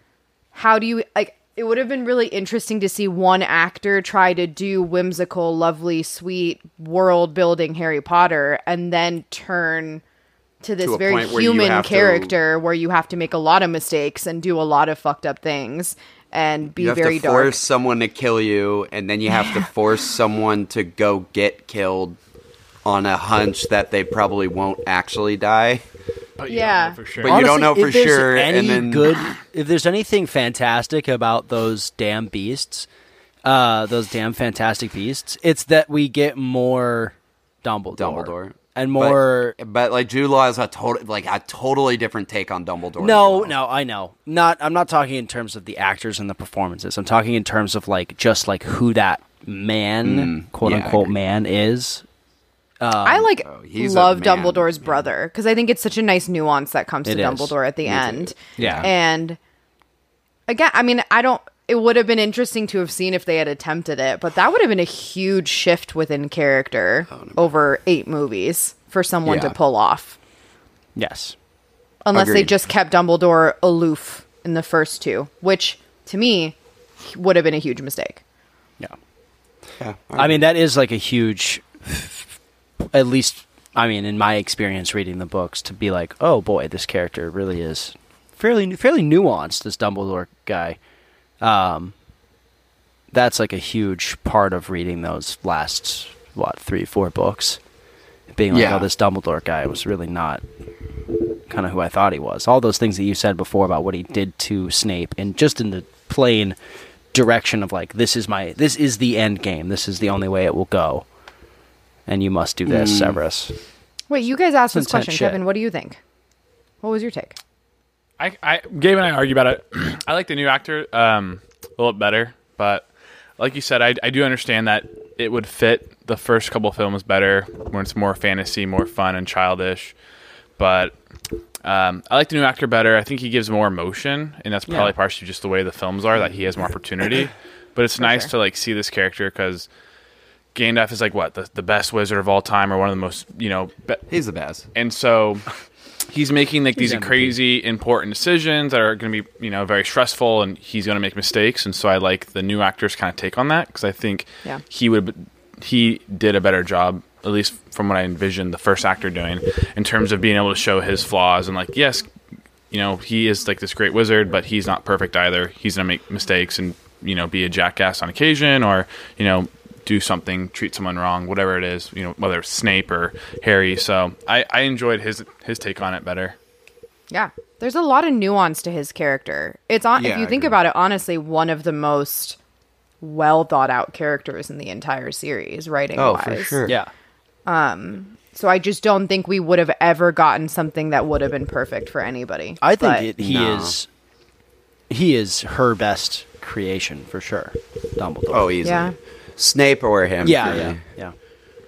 how do you like? It would have been really interesting to see one actor try to do whimsical, lovely, sweet world building Harry Potter and then turn to this To very point where human to- character where you have to make a lot of mistakes and do a lot of fucked up things and be You have very to dark. force someone to kill you, and then you have to force someone to go get killed on a hunch that they probably won't actually die. But you Yeah. don't know for sure. But you don't know for if there's sure, Any and then- good? If there's anything fantastic about those damn beasts, uh, those damn fantastic beasts, it's that we get more Dumbledore, Dumbledore. and more. But, but like Jude Law has a total like a totally different take on Dumbledore. no, no, I know. Not. I'm not talking in terms of the actors and the performances. I'm talking in terms of like just like who that man, quote Mm, yeah, I unquote, agree. man is. Um, I like Oh, he's love. Dumbledore's brother because I think it's such a nice nuance that comes It to is. Dumbledore at the Me too. end. Yeah. And again, I mean, I don't. It would have been interesting to have seen if they had attempted it, but that would have been a huge shift within character over eight movies for someone to pull off. Yes. Unless they just kept Dumbledore aloof in the first two, which to me would have been a huge mistake. Yeah. Yeah, I mean, that is like a huge, at least, I mean, in my experience reading the books, to be like, oh boy, this character really is fairly fairly nuanced. This Dumbledore guy, um, that's like a huge part of reading those last what three four books, being like, Yeah. oh, this Dumbledore guy was really not kind of who I thought he was. All those things that you said before about what he did to Snape, and just in the plain direction of like, this is my, this is the end game. This is the only way it will go, and you must do this, Mm. Severus. Wait, you guys asked this Intense question, shit. Kevin. What do you think? What was your take? I, I Gabe and I argue about it. I like the new actor um, a little bit better, but like you said, I, I do understand that it would fit the first couple films better when it's more fantasy, more fun and childish. But um, I like the new actor better. I think he gives more emotion, and that's probably Yeah. partially just the way the films are that he has more opportunity. but it's nice sure. to like see this character because Gandalf is like what the, the best wizard of all time, or one of the most you know be- he's the best. and so he's making like these crazy important decisions that are going to be you know very stressful and he's going to make mistakes and so i like the new actors kind of take on that because i think Yeah. he would he did a better job at least from what i envisioned the first actor doing in terms of being able to show his flaws and like yes you know he is like this great wizard but he's not perfect either he's going to make mistakes and you know be a jackass on occasion or you know do something, treat someone wrong, whatever it is, you know, whether it's Snape or Harry. So I, I enjoyed his his take on it better. Yeah. There's a lot of nuance to his character. It's on Yeah, if you I think agree. about it, honestly, one of the most well thought out characters in the entire series, writing Oh, wise. for sure. Yeah. Um so I just don't think we would have ever gotten something that would have been perfect for anybody. I think But- it, he No. is, he is her best creation for sure. Dumbledore. Oh, easily. Yeah. Snape or him. yeah, for yeah, yeah.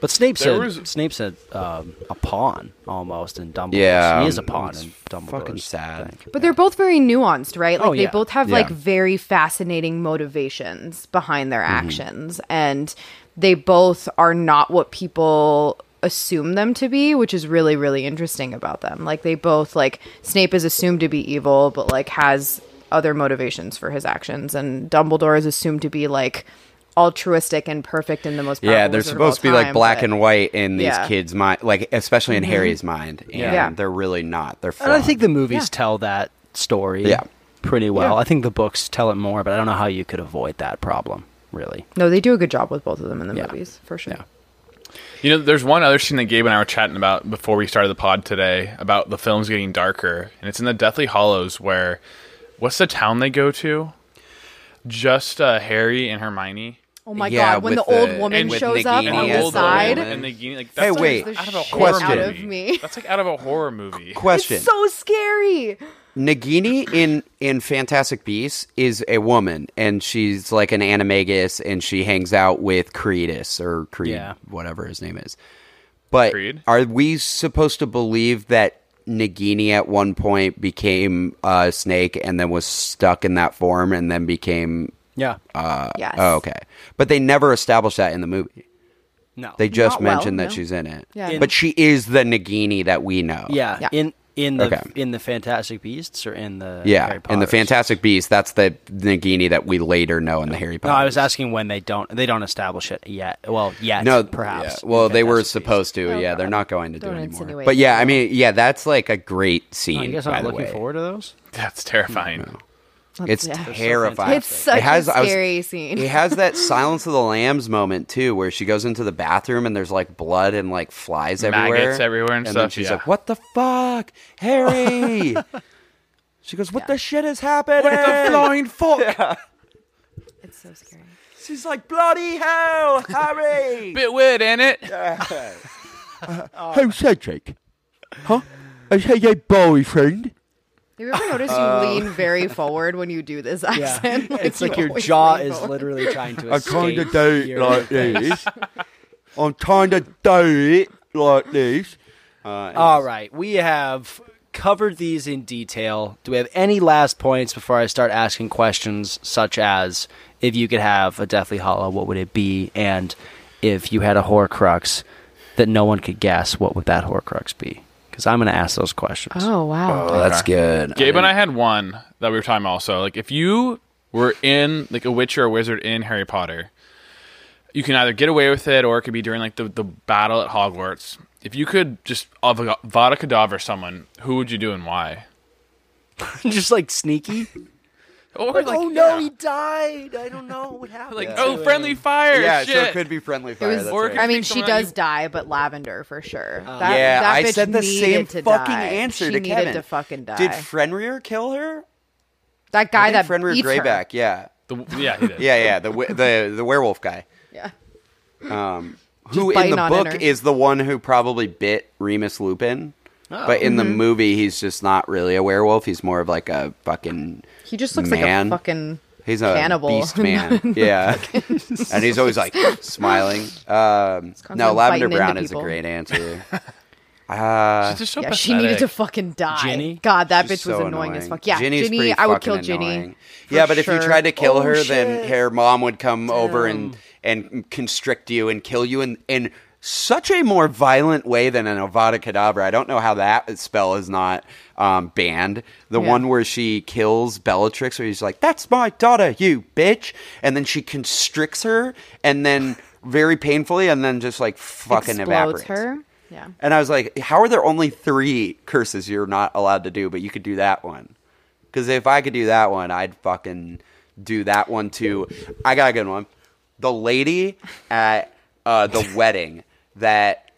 But Snape's There a, was- Snape's a, um, a pawn almost in Dumbledore. Yeah, he is a um, pawn it's in Dumbledore's fucking sad. thing. But they're both very nuanced, right? Like Oh, they both have Yeah. like very fascinating motivations behind their actions and they both are not what people assume them to be, which is really really interesting about them. Like they both like Snape is assumed to be evil but like has other motivations for his actions and Dumbledore is assumed to be like altruistic and perfect in the most Yeah, they're wizard of all supposed to be like black but- and white in these Yeah. kids' mind, like especially in Harry's mind, and Yeah. they're really not. They're. And I think the movies Yeah. tell that story Yeah. pretty well. Yeah. I think the books tell it more, but I don't know how you could avoid that problem, really. No, they do a good job with both of them in the Yeah. movies, for sure. Yeah. You know, there's one other scene that Gabe and I were chatting about before we started the pod today about the films getting darker, and it's in the Deathly Hallows where, what's the town they go to? Just uh, Harry and Hermione. Oh my Yeah, god, when the with old woman and with shows up Nagini on as the the side. woman. and Nagini, like Hey, that's wait. like out of a horror Question. out of movie. me. That's like out of a horror movie. question. It's so scary. Nagini in in Fantastic Beasts is a woman, and she's like an animagus, and she hangs out with Creedus or Creed, Yeah. whatever his name is. But Creed? are we supposed to believe that Nagini at one point became a snake and then was stuck in that form and then became? Yeah. Uh, yes. Oh, okay. But they never established that in the movie. no. They just Not well, mentioned that no. she's in it. Yeah. But she is the Nagini that we know. yeah. Yeah. In in the Okay. in the Fantastic Beasts or in the Yeah, Harry in the Potters? Fantastic Beasts, that's the Nagini that we later know in the Harry No, Potter. I was asking when they don't they don't establish it yet. Well, yet No, perhaps. yeah. Well, in they were Fantastic Beasts. supposed to. Oh, yeah, they're not going to do Don't it anymore. insinuate But yeah, I mean, yeah, that's like a great scene. Oh, you guys by aren't the looking way. forward to those? That's terrifying. It's Yeah. terrifying. It's such it has, a I was- scary scene. It has that Silence of the Lambs moment too, where she goes into the bathroom and there's like blood and like flies everywhere, Maggots everywhere and then stuff, she's yeah. like, "What the fuck, Harry?" she goes, "What the shit is happening?" What the flying fuck? It's so scary. She's like, "Bloody hell, Harry!" Bit weird, ain't it? Who's Cedric? Huh? Is he your boyfriend? Have you ever noticed Uh, you lean very forward when you do this accent? it's like you your jaw is forward. literally trying to I escape. kind of do it your- like this. I'm trying to do it like this. All right, we have covered these in detail. Do we have any last points before I start asking questions such as if you could have a Deathly Hallow, what would it be? And if you had a Horcrux that no one could guess, what would that Horcrux be? Because I'm going to ask those questions. Oh wow. Oh, that's good. Gabe and I had one that we were talking about also. Like if you were in like a witch or a wizard in Harry Potter, you can either get away with it or it could be during like the, the battle at Hogwarts. If you could just Avada Kedavra someone, who would you do and why? Just like sneaky. Or Like, like, oh no, yeah. he died. I don't know what happened. like to oh friendly fire. yeah, shit. so it could be friendly fire. was, or- right. I mean, she does you- die, but Lavender for sure. That, yeah, that I said the same to fucking die. answer she to needed Kevin. to fucking die. Did Fenrir kill her? that guy that think Fenrir eats her. Yeah, The, yeah, he did. yeah, yeah. The the the werewolf guy. Yeah. Um, who in the book Enter. is the one who probably bit Remus Lupin. But in the Mm-hmm. movie, he's just not really a werewolf. He's more of like a fucking. He just looks Man. like a fucking He's a cannibal. beast man. yeah, and he's always like smiling. Um, no, Lavender Brown is a great answer. Uh, She's just so yeah, she needed to fucking die. Ginny? God, that She's bitch was so annoying, as fuck. Yeah, Ginny's Ginny, I would kill fucking Ginny. Yeah, but if you tried to kill Oh, her, then her mom would come over and and constrict you and kill you and in such a more violent way than an Avada Kedavra. I don't know how that spell is not um, banned. The Yeah. one where she kills Bellatrix, where he's like, "That's my daughter, you bitch," and then she constricts her, and then very painfully, and then just like fucking explodes evaporates her. Yeah. and I was like, how are there only three curses you're not allowed to do, but you could do that one? Because if I could do that one, I'd fucking do that one too. I got a good one. The lady at uh, the wedding that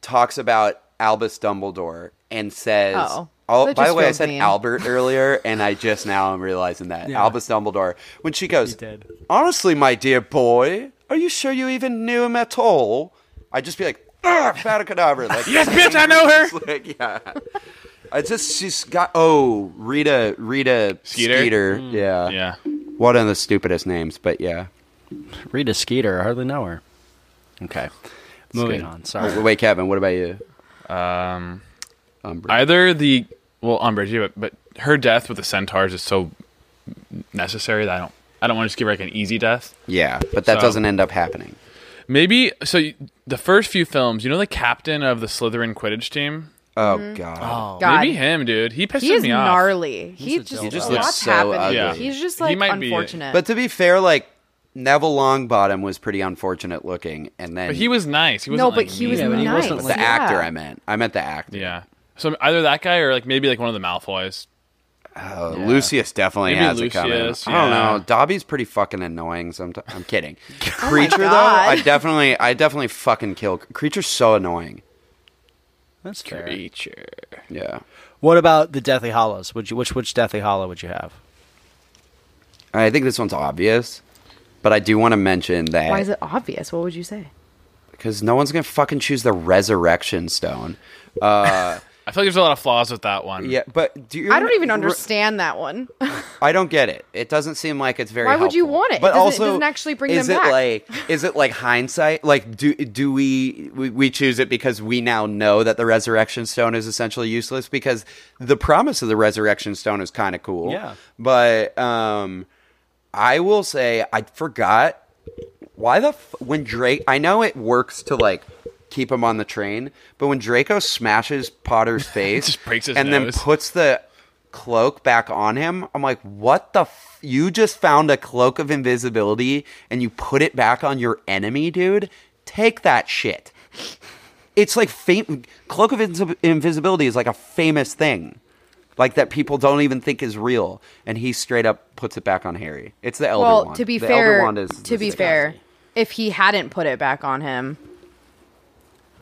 talks about Albus Dumbledore and says, Oh. Oh, by the way, I said mean. Albert earlier, and I just now am realizing that Yeah. Albus Dumbledore. When she goes, did. honestly, my dear boy, are you sure you even knew him at all? I'd just be like, ah, Fata Kedavra. Like, Yes, bitch, I know her. like, yeah. I just she's got oh Rita Rita Skeeter? Skeeter. Yeah. Yeah. One of the stupidest names, but yeah. Rita Skeeter, I hardly know her. Okay. Moving good. on. Sorry. Oh, wait, Kevin, what about you? Um, Umbridge. either the well, Umbridge, yeah, but, but her death with the centaurs is so necessary that I don't. I don't want to just give her like an easy death. yeah, but that So- doesn't end up happening. Maybe so. You, the first few films, you know, the captain of the Slytherin Quidditch team. Oh Mm-hmm. god. God. Maybe him, dude. He pisses He is me off. He's gnarly. He just, dope He just looks so happening. ugly. Yeah. He's just like He like might be- unfortunate. But to be fair, like Neville Longbottom was pretty unfortunate looking, and then But he was nice. He no, wasn't but like, he was Yeah, but he nice. wasn't, the like- actor. Yeah. I meant. I meant the actor. Yeah. So either that guy or like maybe like one of the Malfoys. Uh, Lucius definitely Maybe has it coming. Lucius, I don't know. Dobby's pretty fucking annoying. Sometimes I'm kidding. Kreacher though, I definitely, I definitely fucking kill. Kreacher's so annoying. That's fair. Creature. Yeah. What about the Deathly Hallows? Would you which which Deathly Hallow would you have? I think this one's obvious, but I do want to mention that Why is it obvious? What would you say? because no one's gonna fucking choose the Resurrection Stone. Uh, I feel like there's a lot of flaws with that one. yeah, but do you? I don't even re- understand that one. I don't get it. It doesn't seem like it's very. Why would you helpful. want it? It But doesn't- it also, doesn't actually bring is them it back. like is it like hindsight? Like do do we, we we choose it because we now know that the resurrection stone is essentially useless? Because the promise of the resurrection stone is kind of cool. Yeah. But um, I will say I forgot why the f- when Drake. I know it works to like keep him on the train, but when Draco smashes Potter's face, Just breaks his and then puts the cloak back on him, I'm like, what the? F- you just found a cloak of invisibility and you put it back on your enemy, dude. Take that shit. It's like fam- cloak of Invis- invisibility is like a famous thing. Like that people don't even think is real, and he straight up puts it back on Harry. It's the elder well, wand. to be The Elder fair, Wand is to be fair, if he hadn't put it back on him,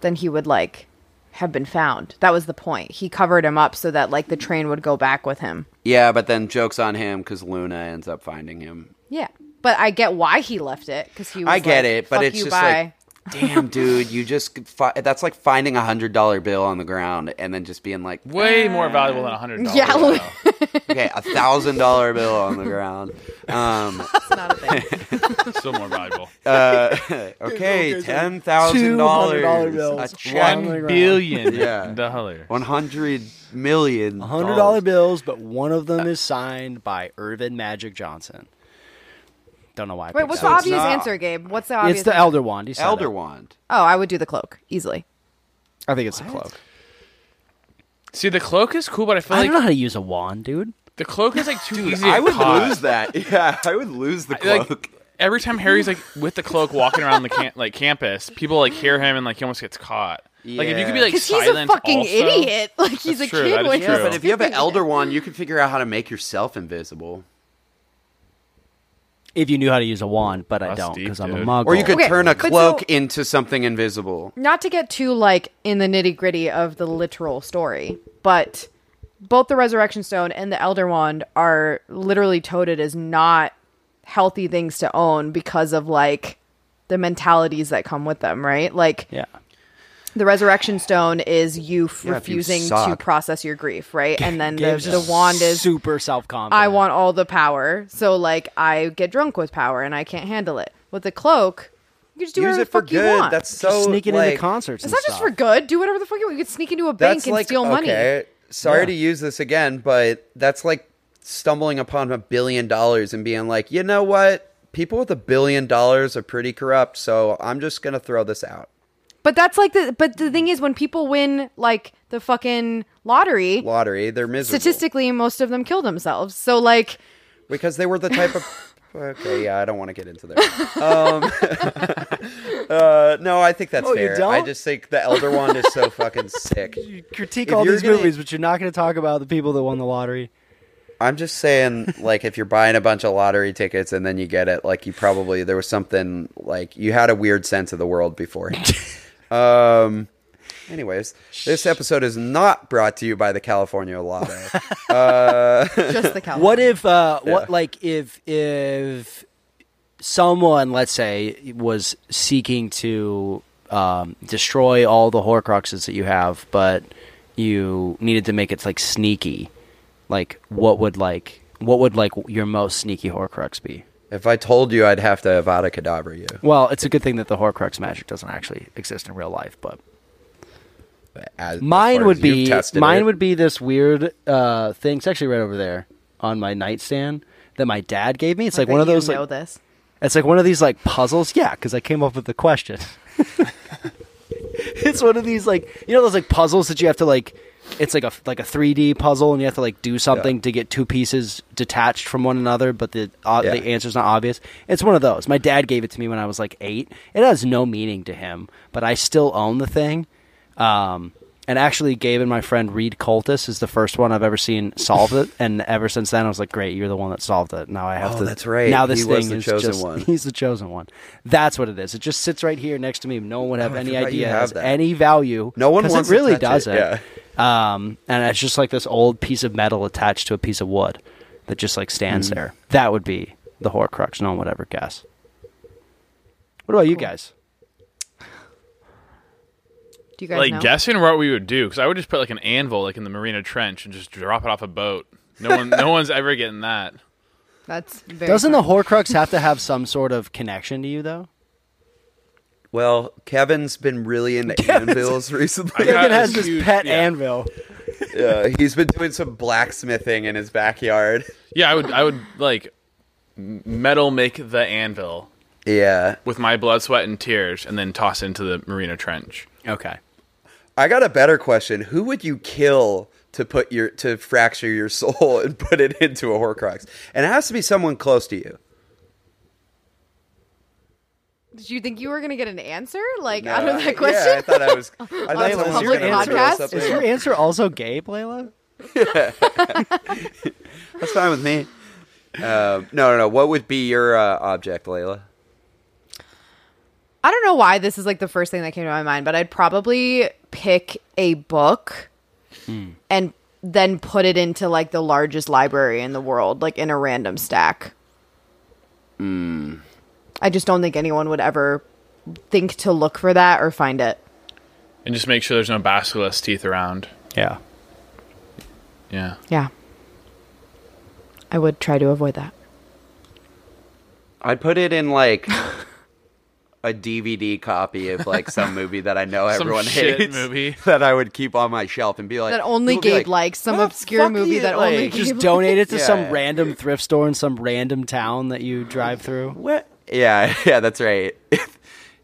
then he would like have been found. That was the point. He covered him up so that like the train would go back with him. Yeah, but then jokes on him because Luna ends up finding him. Yeah, but I get why he left it because he. Was I get like, it, but it's just bye." like, damn, dude, you just fi- that's like finding a hundred dollar bill on the ground and then just being like, Way more valuable than a hundred dollars. Yeah, look- okay, a thousand dollar bill on the ground. Um, It's not a thing. Still more valuable. okay, ten thousand $200 bills. a check, One billion Yeah. dollars. one hundred million, Hundred dollar bills, but one of them is signed by Irvin Magic Johnson. Don't know why. I Wait, picked what's that. the it's obvious not- answer, Gabe? What's the obvious? It's the answer? Elder Wand. He said Elder it. wand. Oh, I would do the cloak easily. I think it's the cloak. See, the cloak is cool, but I feel like I like don't know how to use a wand, dude. the cloak is like too easy. I to would caught. lose that. Yeah, I would lose the Like cloak. every time Harry's like with the cloak walking around the cam- like campus, people like hear him and like he almost gets caught. Like if you could be Yeah. like Because he's a silent fucking also- idiot. Like he's That's a true, kid that is when true. yeah, but if you have an doing elder it. wand, you can figure out how to make yourself invisible. If you knew how to use a wand, but I That's don't deep, because I'm a dude. muggle. Or you could Okay, turn a but cloak so- into something invisible. not to get too like in the nitty gritty of the literal story, but both the Resurrection Stone and the Elder Wand are literally toted as not healthy things to own because of like the mentalities that come with them, right? Like Yeah. The Resurrection Stone is you f- Yeah, if you refusing to process your grief, right? And then the, the wand is super self confident. I want all the power. So like I get drunk with power and I can't handle it. With the cloak, you can just do Use whatever it the for fuck you want. That's so sneaking like, into concerts. It's and not just for good. Do whatever the fuck you want. You could sneak into a bank That's and like steal money. okay. Sorry Yeah. to use this again, but that's like stumbling upon a billion dollars and being like, you know what? People with a billion dollars are pretty corrupt, so I'm just gonna throw this out. But that's like the but the thing is when people win like the fucking lottery, Lottery, they're miserable. statistically most of them kill themselves. So like because they were the type of okay yeah i don't want to get into there um, uh, no i think that's Oh, fair i don't? just think the elder wand is so fucking sick You critique If all these gonna- movies, but you're not going to talk about the people that won the lottery. i'm just saying like if you're buying a bunch of lottery tickets and then you get it like you probably there was something like you had a weird sense of the world before um anyways this episode is not brought to you by the california lotto just the California. What if, uh, Yeah. what like if if someone, let's say, was seeking to um, destroy all the Horcruxes that you have, but you needed to make it like sneaky? Like, what would like what would like your most sneaky Horcrux be? If I told you, I'd have to Avada Kedavra you. Well, it's a good thing that the Horcrux magic doesn't actually exist in real life, but As, as mine far would be mine it. would be this weird uh, thing. It's actually right over there on my nightstand that my dad gave me. It's like one of those You like know this. It's like one of these like puzzles. Yeah, because I came up with the question. it's one of these like you know those like puzzles that you have to like. It's like a like a 3D puzzle, and you have to like do something to get two pieces detached from one another, but the uh, Yeah. the answer's not obvious. It's one of those. My dad gave it to me when I was like eight. It has no meaning to him, but I still own the thing. Um, and actually, Gabe and my friend Reed Coltis is the first one I've ever seen solve it, and ever since then I was like, "Great, you're the one that solved it." Now I have Oh, to. that's right. Now this He thing was the is chosen just one. he's the chosen one. That's what it is. It just sits right here next to me. No one would have Oh, any idea it has that. any value. No one wants it to really touch does it, it. Um, and it's just like this old piece of metal attached to a piece of wood that just like Mm. stands there. That would be the Horcrux. No one would ever guess. What about you guys? Do you guys like know? guessing what we would do because I would just put like an anvil like in the Marina Trench and just drop it off a boat. No one, no one's ever getting that. That's very Doesn't the fun. Horcrux have to have some sort of connection to you though? Well, Kevin's been really into anvils recently. Kevin has this this huge- pet yeah. anvil. yeah, he's been doing some blacksmithing in his backyard. Yeah, I would, I would like metal make the anvil Yeah, with my blood, sweat, and tears, and then toss into the Marina Trench. Okay. I got a better question. Who would you kill to put your to fracture your soul and put it into a Horcrux? And it has to be someone close to you. Did you think you were gonna get an answer like out of that question? Yeah, I thought I was. I On thought a someone was public gonna podcast? Is your answer also gay, Layla? That's fine with me. Uh, no, no, no. What would be your uh, object, Layla? I don't know why this is like the first thing that came to my mind, but I'd probably pick a book and then put it into like the largest library in the world, like in a random stack. I just don't think anyone would ever think to look for that or find it. And just make sure there's no basilisk teeth around. Yeah. Yeah. Yeah. I would try to avoid that. I'd put it in like a DVD copy of like some movie that I know Some everyone shit hates. movie. that I would keep on my shelf and be like That only people like, likes, some "Oh, obscure movie you," that only like, Gabe Just donate it to Yeah. some random thrift store in some random town that you drive through. What? Yeah, yeah, that's right.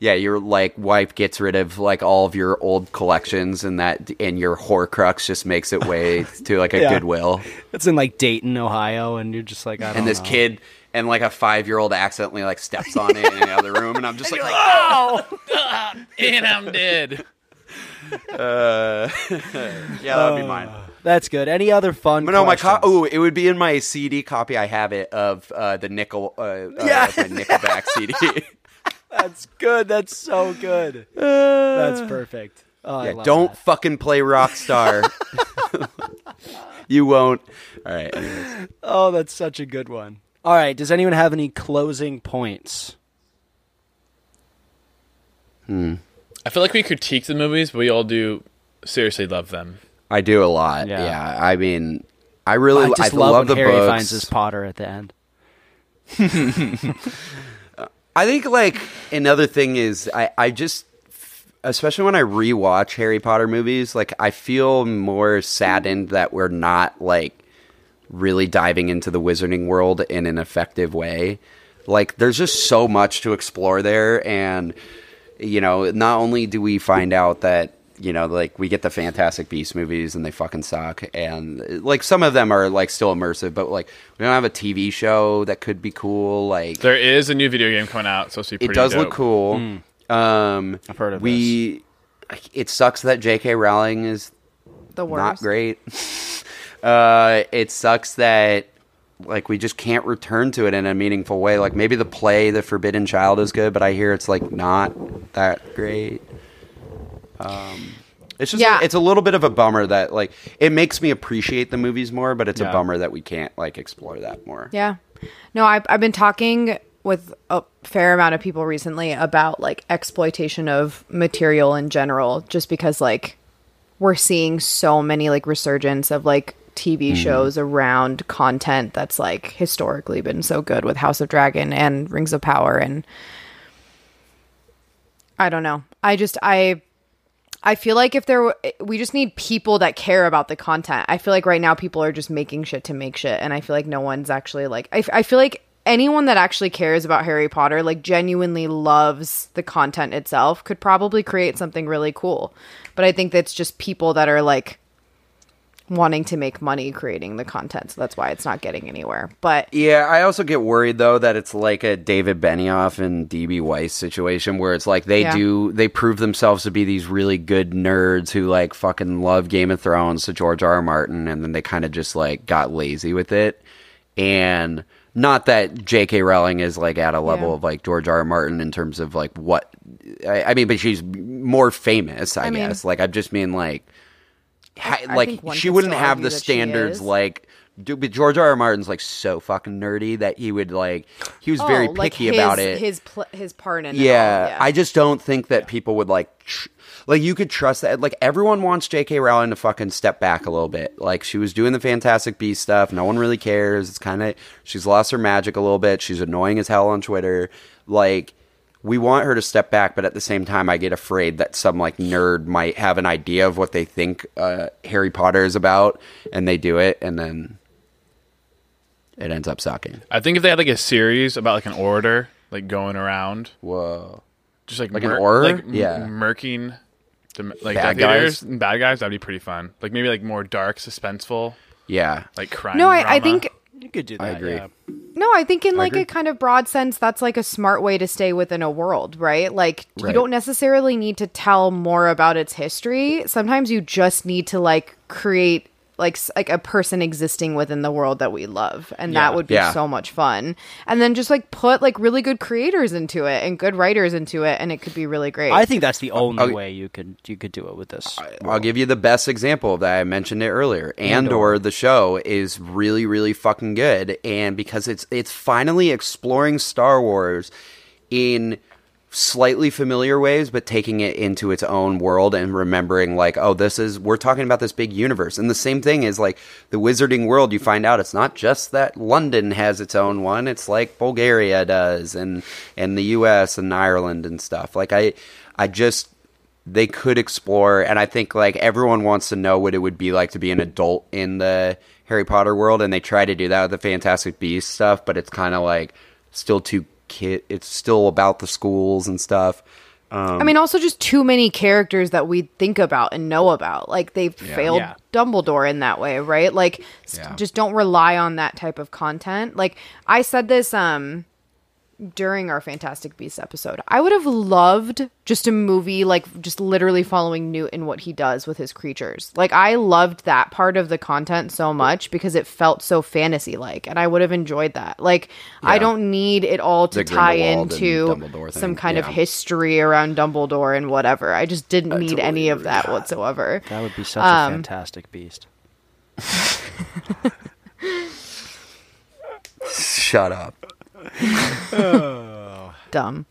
yeah, your like wife gets rid of like all of your old collections, and that and your Horcrux just makes it way to like a Yeah. Goodwill. It's in like Dayton, Ohio, and you're just like, I don't And this know. kid and like a five year old accidentally like steps on it in the other room, and I'm just like, oh, And I'm dead. uh, yeah, that would be mine. That's good. Any other fun? But no, my co- oh, it would be in my CD copy. I have it of uh, the nickel, uh, uh, of my Nickelback CD. That's good. That's so good. That's perfect. Oh, yeah, don't that. fucking play Rockstar. you won't. All right. Anyways. Oh, that's such a good one. All right. Does anyone have any closing points? Hmm. I feel like we critique the movies, but we all do seriously love them. I do a lot. Yeah. Yeah. I mean, I really I just I love, love the Harry books. finds his Potter at the end. I think like another thing is I I just especially when I rewatch Harry Potter movies, like I feel more saddened that we're not like really diving into the wizarding world in an effective way. Like there's just so much to explore there and you know, not only do we find out that you know, like we get the Fantastic Beast movies and they fucking suck, and like some of them are like still immersive, but like we don't have a TV show that could be cool. Like There is a new video game coming out, so it's supposed it does dope. look cool. Um, I've heard of we. It sucks that J.K. Rowling is The worst. not great. uh, it sucks that like we just can't return to it in a meaningful way. Like maybe the play, The Forbidden Child, is good, but I hear it's like not that great. Um, it's just Yeah. it's a little bit of a bummer that like it makes me appreciate the movies more, but it's Yeah. a bummer that we can't like explore that more. Yeah. No, I've, I've been talking with a fair amount of people recently about like exploitation of material in general, just because like we're seeing so many like resurgence of like TV shows around content that's like historically been so good with House of Dragon and Rings of Power and I don't know. I just I I feel like if there w- eh, we just need people that care about the content. I feel like right now people are just making shit to make shit and I feel like no one's actually like I, f- I feel like anyone that actually cares about Harry Potter like genuinely loves the content itself could probably create something really cool. But I think that's just people that are like wanting to make money creating the content. So that's why it's not getting anywhere. But Yeah, I also get worried though that it's like a David Benioff and DB Weiss situation where it's like they Yeah. do they prove themselves to be these really good nerds who like fucking love Game of Thrones to George R. R. Martin and then they kind of just like got lazy with it. And not that J.K. Rowling is like at a level Yeah. of like George R. R. Martin in terms of like what I, I mean, but she's more famous, I, I mean- guess. like I just mean like ha- I like she wouldn't have the standards like but George R. R. Martin's like so fucking nerdy that he would like he was very Oh, like picky his, about it. His pl- his part in yeah, yeah. I just don't think that people would like tr- like you could trust that. Like everyone wants J.K. Rowling to fucking step back a little bit. Like she was doing the Fantastic Beast stuff. No one really cares. It's kind of she's lost her magic a little bit. She's annoying as hell on Twitter. Like we want her to step back, but at the same time, I get afraid that some like nerd might have an idea of what they think uh, Harry Potter is about, and they do it, and then it ends up sucking. I think if they had like a series about like an Auror, like going around, Whoa. just like Like an mur- Auror? like m- Yeah. murking, the, like Bad Death guys? and bad guys. That'd be pretty fun. Like maybe like more dark, suspenseful, Yeah. like crime. no, I, I think You could do that. I agree. yeah. No, I think in like agree. a kind of broad sense, that's like a smart way to stay within a world, right? Like you don't necessarily need to tell more about its history. Sometimes you just need to like create like like a person existing within the world that we love, and that would be Yeah. so much fun. And then just like put like really good creators into it and good writers into it, and it could be really great. I think that's the only I'll- way you could you could do it with this. I'll give you the best example of that. I mentioned it earlier. Andor, the show, is really, really fucking good, and because it's it's finally exploring Star Wars in slightly familiar ways, but taking it into its own world and remembering, like, oh, this is we're talking about this big universe, and the same thing is like the Wizarding world. You find out it's not just that London has its own one; it's like Bulgaria does, and and the U.S. and Ireland and stuff. Like I, I just they could explore and i think like everyone wants to know what it would be like to be an adult in the harry potter world and they try to do that with the fantastic beast stuff but it's kind of like still too kid it's still about the schools and stuff um, I mean, also just too many characters that we think about and know about. Like they've failed Yeah. Dumbledore in that way, right? Like s- Yeah. just don't rely on that type of content. Like I said this um during our Fantastic Beasts episode. I would have loved just a movie like just literally following Newt and what he does with his creatures. Like I loved that part of the content so much because it felt so fantasy like and I would have enjoyed that. Like I don't need it all to The tie into some thing, kind of history around Dumbledore and whatever. I just didn't need totally any of agree. that whatsoever. That would be such a Um, fantastic beast. shut up Dumb.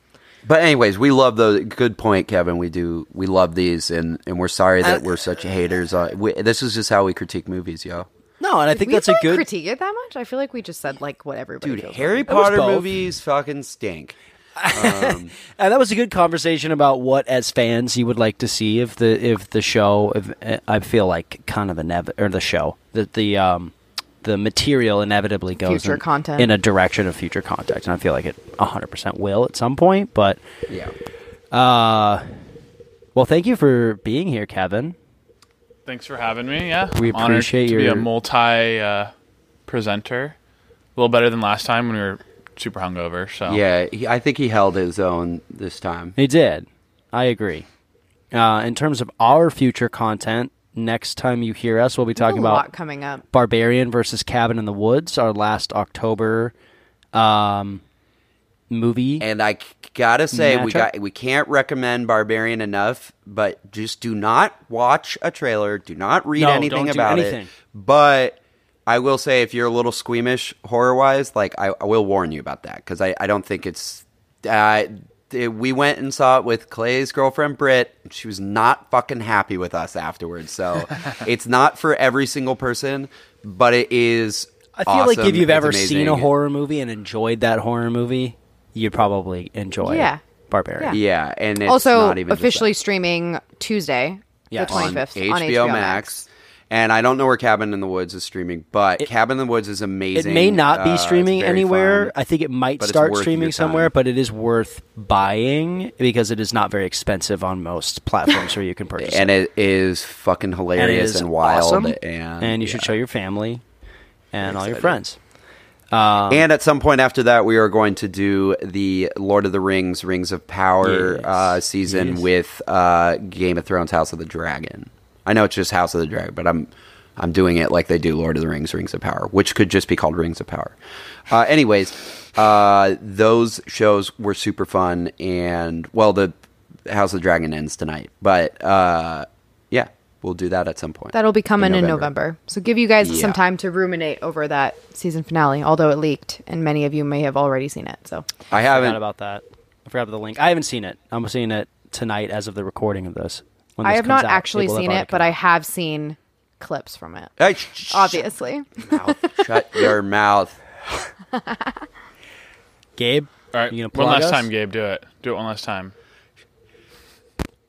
but anyways we love those good point kevin we do we love these and and we're sorry that we're such haters uh, we, this is just how we critique movies yo No, and I think we that's a good. critique it that much. I feel like we just said like what everybody dude feels harry was potter movies fucking stink and that was a good conversation about what, as fans, you would like to see if the if the show. If, uh, I feel like kind of inev- or the show that the um the material inevitably goes Future in, content. in a direction of future content, and I feel like it 100 percent will at some point. But yeah uh, well, thank you for being here, Kevin. Thanks for having me. Yeah, We I'm honored appreciate to be a multi uh, presenter. A little better than last time when we were super hungover. So yeah he, i think he held his own this time He did. I agree. Uh, in terms of our future content, next time you hear us, we'll be talking a about lot coming up. Barbarian versus Cabin in the Woods, our last October um, movie. And I gotta say, we got we can't recommend Barbarian enough, but just do not watch a trailer. Do not read No, anything don't do about anything. it. But I will say, if you're a little squeamish horror wise, like I, I will warn you about that because I, I don't think it's. Uh, it- we went and saw it with Clay's girlfriend Britt. She was not fucking happy with us afterwards. So it's not for every single person, but it is. I feel like if you've It's ever seen a horror movie and enjoyed that horror movie, you'd probably enjoy Yeah. Barbarian. yeah, and it's also not even officially streaming Tuesday, Yes. the on 25th HBO, on HBO Max. And I don't know where Cabin in the Woods is streaming, but Cabin in the Woods is amazing. It may not be Uh, streaming anywhere. fun. I think it might start streaming somewhere, but it is worth buying because it is not very expensive on most platforms where you can purchase and it. it is fucking hilarious is and wild, awesome, and you should yeah. show your family and all your friends. and at some point after that, we are going to do the Lord of the Rings, Rings of Power Yes. uh, season Yes. with uh, Game of Thrones, House of the Dragon. I know it's just House of the Dragon, but I'm I'm doing it like they do Lord of the Rings, Rings of Power, which could just be called Rings of Power. Uh, anyways, uh, those shows were super fun, and well, the House of the Dragon ends tonight, but uh, yeah, we'll do that at some point. That'll be coming in November. November. So give you guys Yeah. some time to ruminate over that season finale, although it leaked and many of you may have already seen it. So I I haven't forgot about that. I forgot about the link. I haven't seen it. I'm seeing it tonight as of the recording of this. When I have comes not out, actually seen it, but come I have seen clips from it. Hey, sh- sh- Obviously. mouth. Shut your mouth. Gabe, All right, you gonna one last us? time, Gabe. Do it. Do it one last time.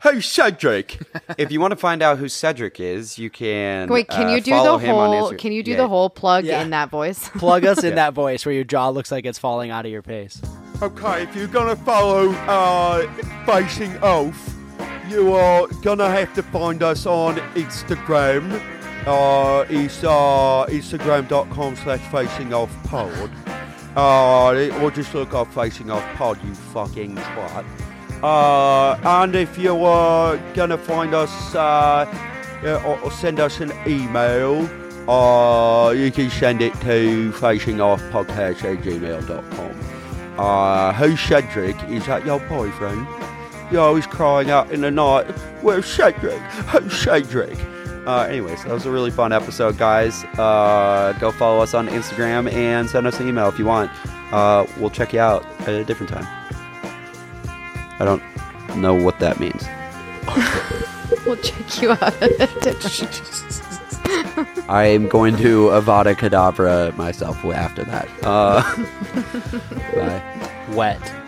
Hey, Cedric. if you want to find out who Cedric is, you can. Wait, can uh, you do the whole? Can you do Yeah. the whole plug Yeah. in that voice? Plug us in Yeah. that voice where your jaw looks like it's falling out of your face. Okay, if you're gonna follow uh, Facing Off, you are gonna have to find us on Instagram. Uh, it's uh, Instagram.com slash Facing Off Pod. Uh, or just look up Facing Off Pod, you fucking twat. Uh, and if you are gonna find us, uh, or, send us an email, uh, you can send it to facingoffpodcast at gmail.com. Uh, who's Cedric? Is that your boyfriend? You're always crying out in the night, Where's Cedric? Who's Cedric? Uh, anyways, that was a really fun episode, guys. Uh, go follow us on Instagram and send us an email if you want. Uh, we'll check you out at a different time. I don't know what that means. we'll check you out. I am going to Avada Kedavra myself after that. Uh, bye. Wet.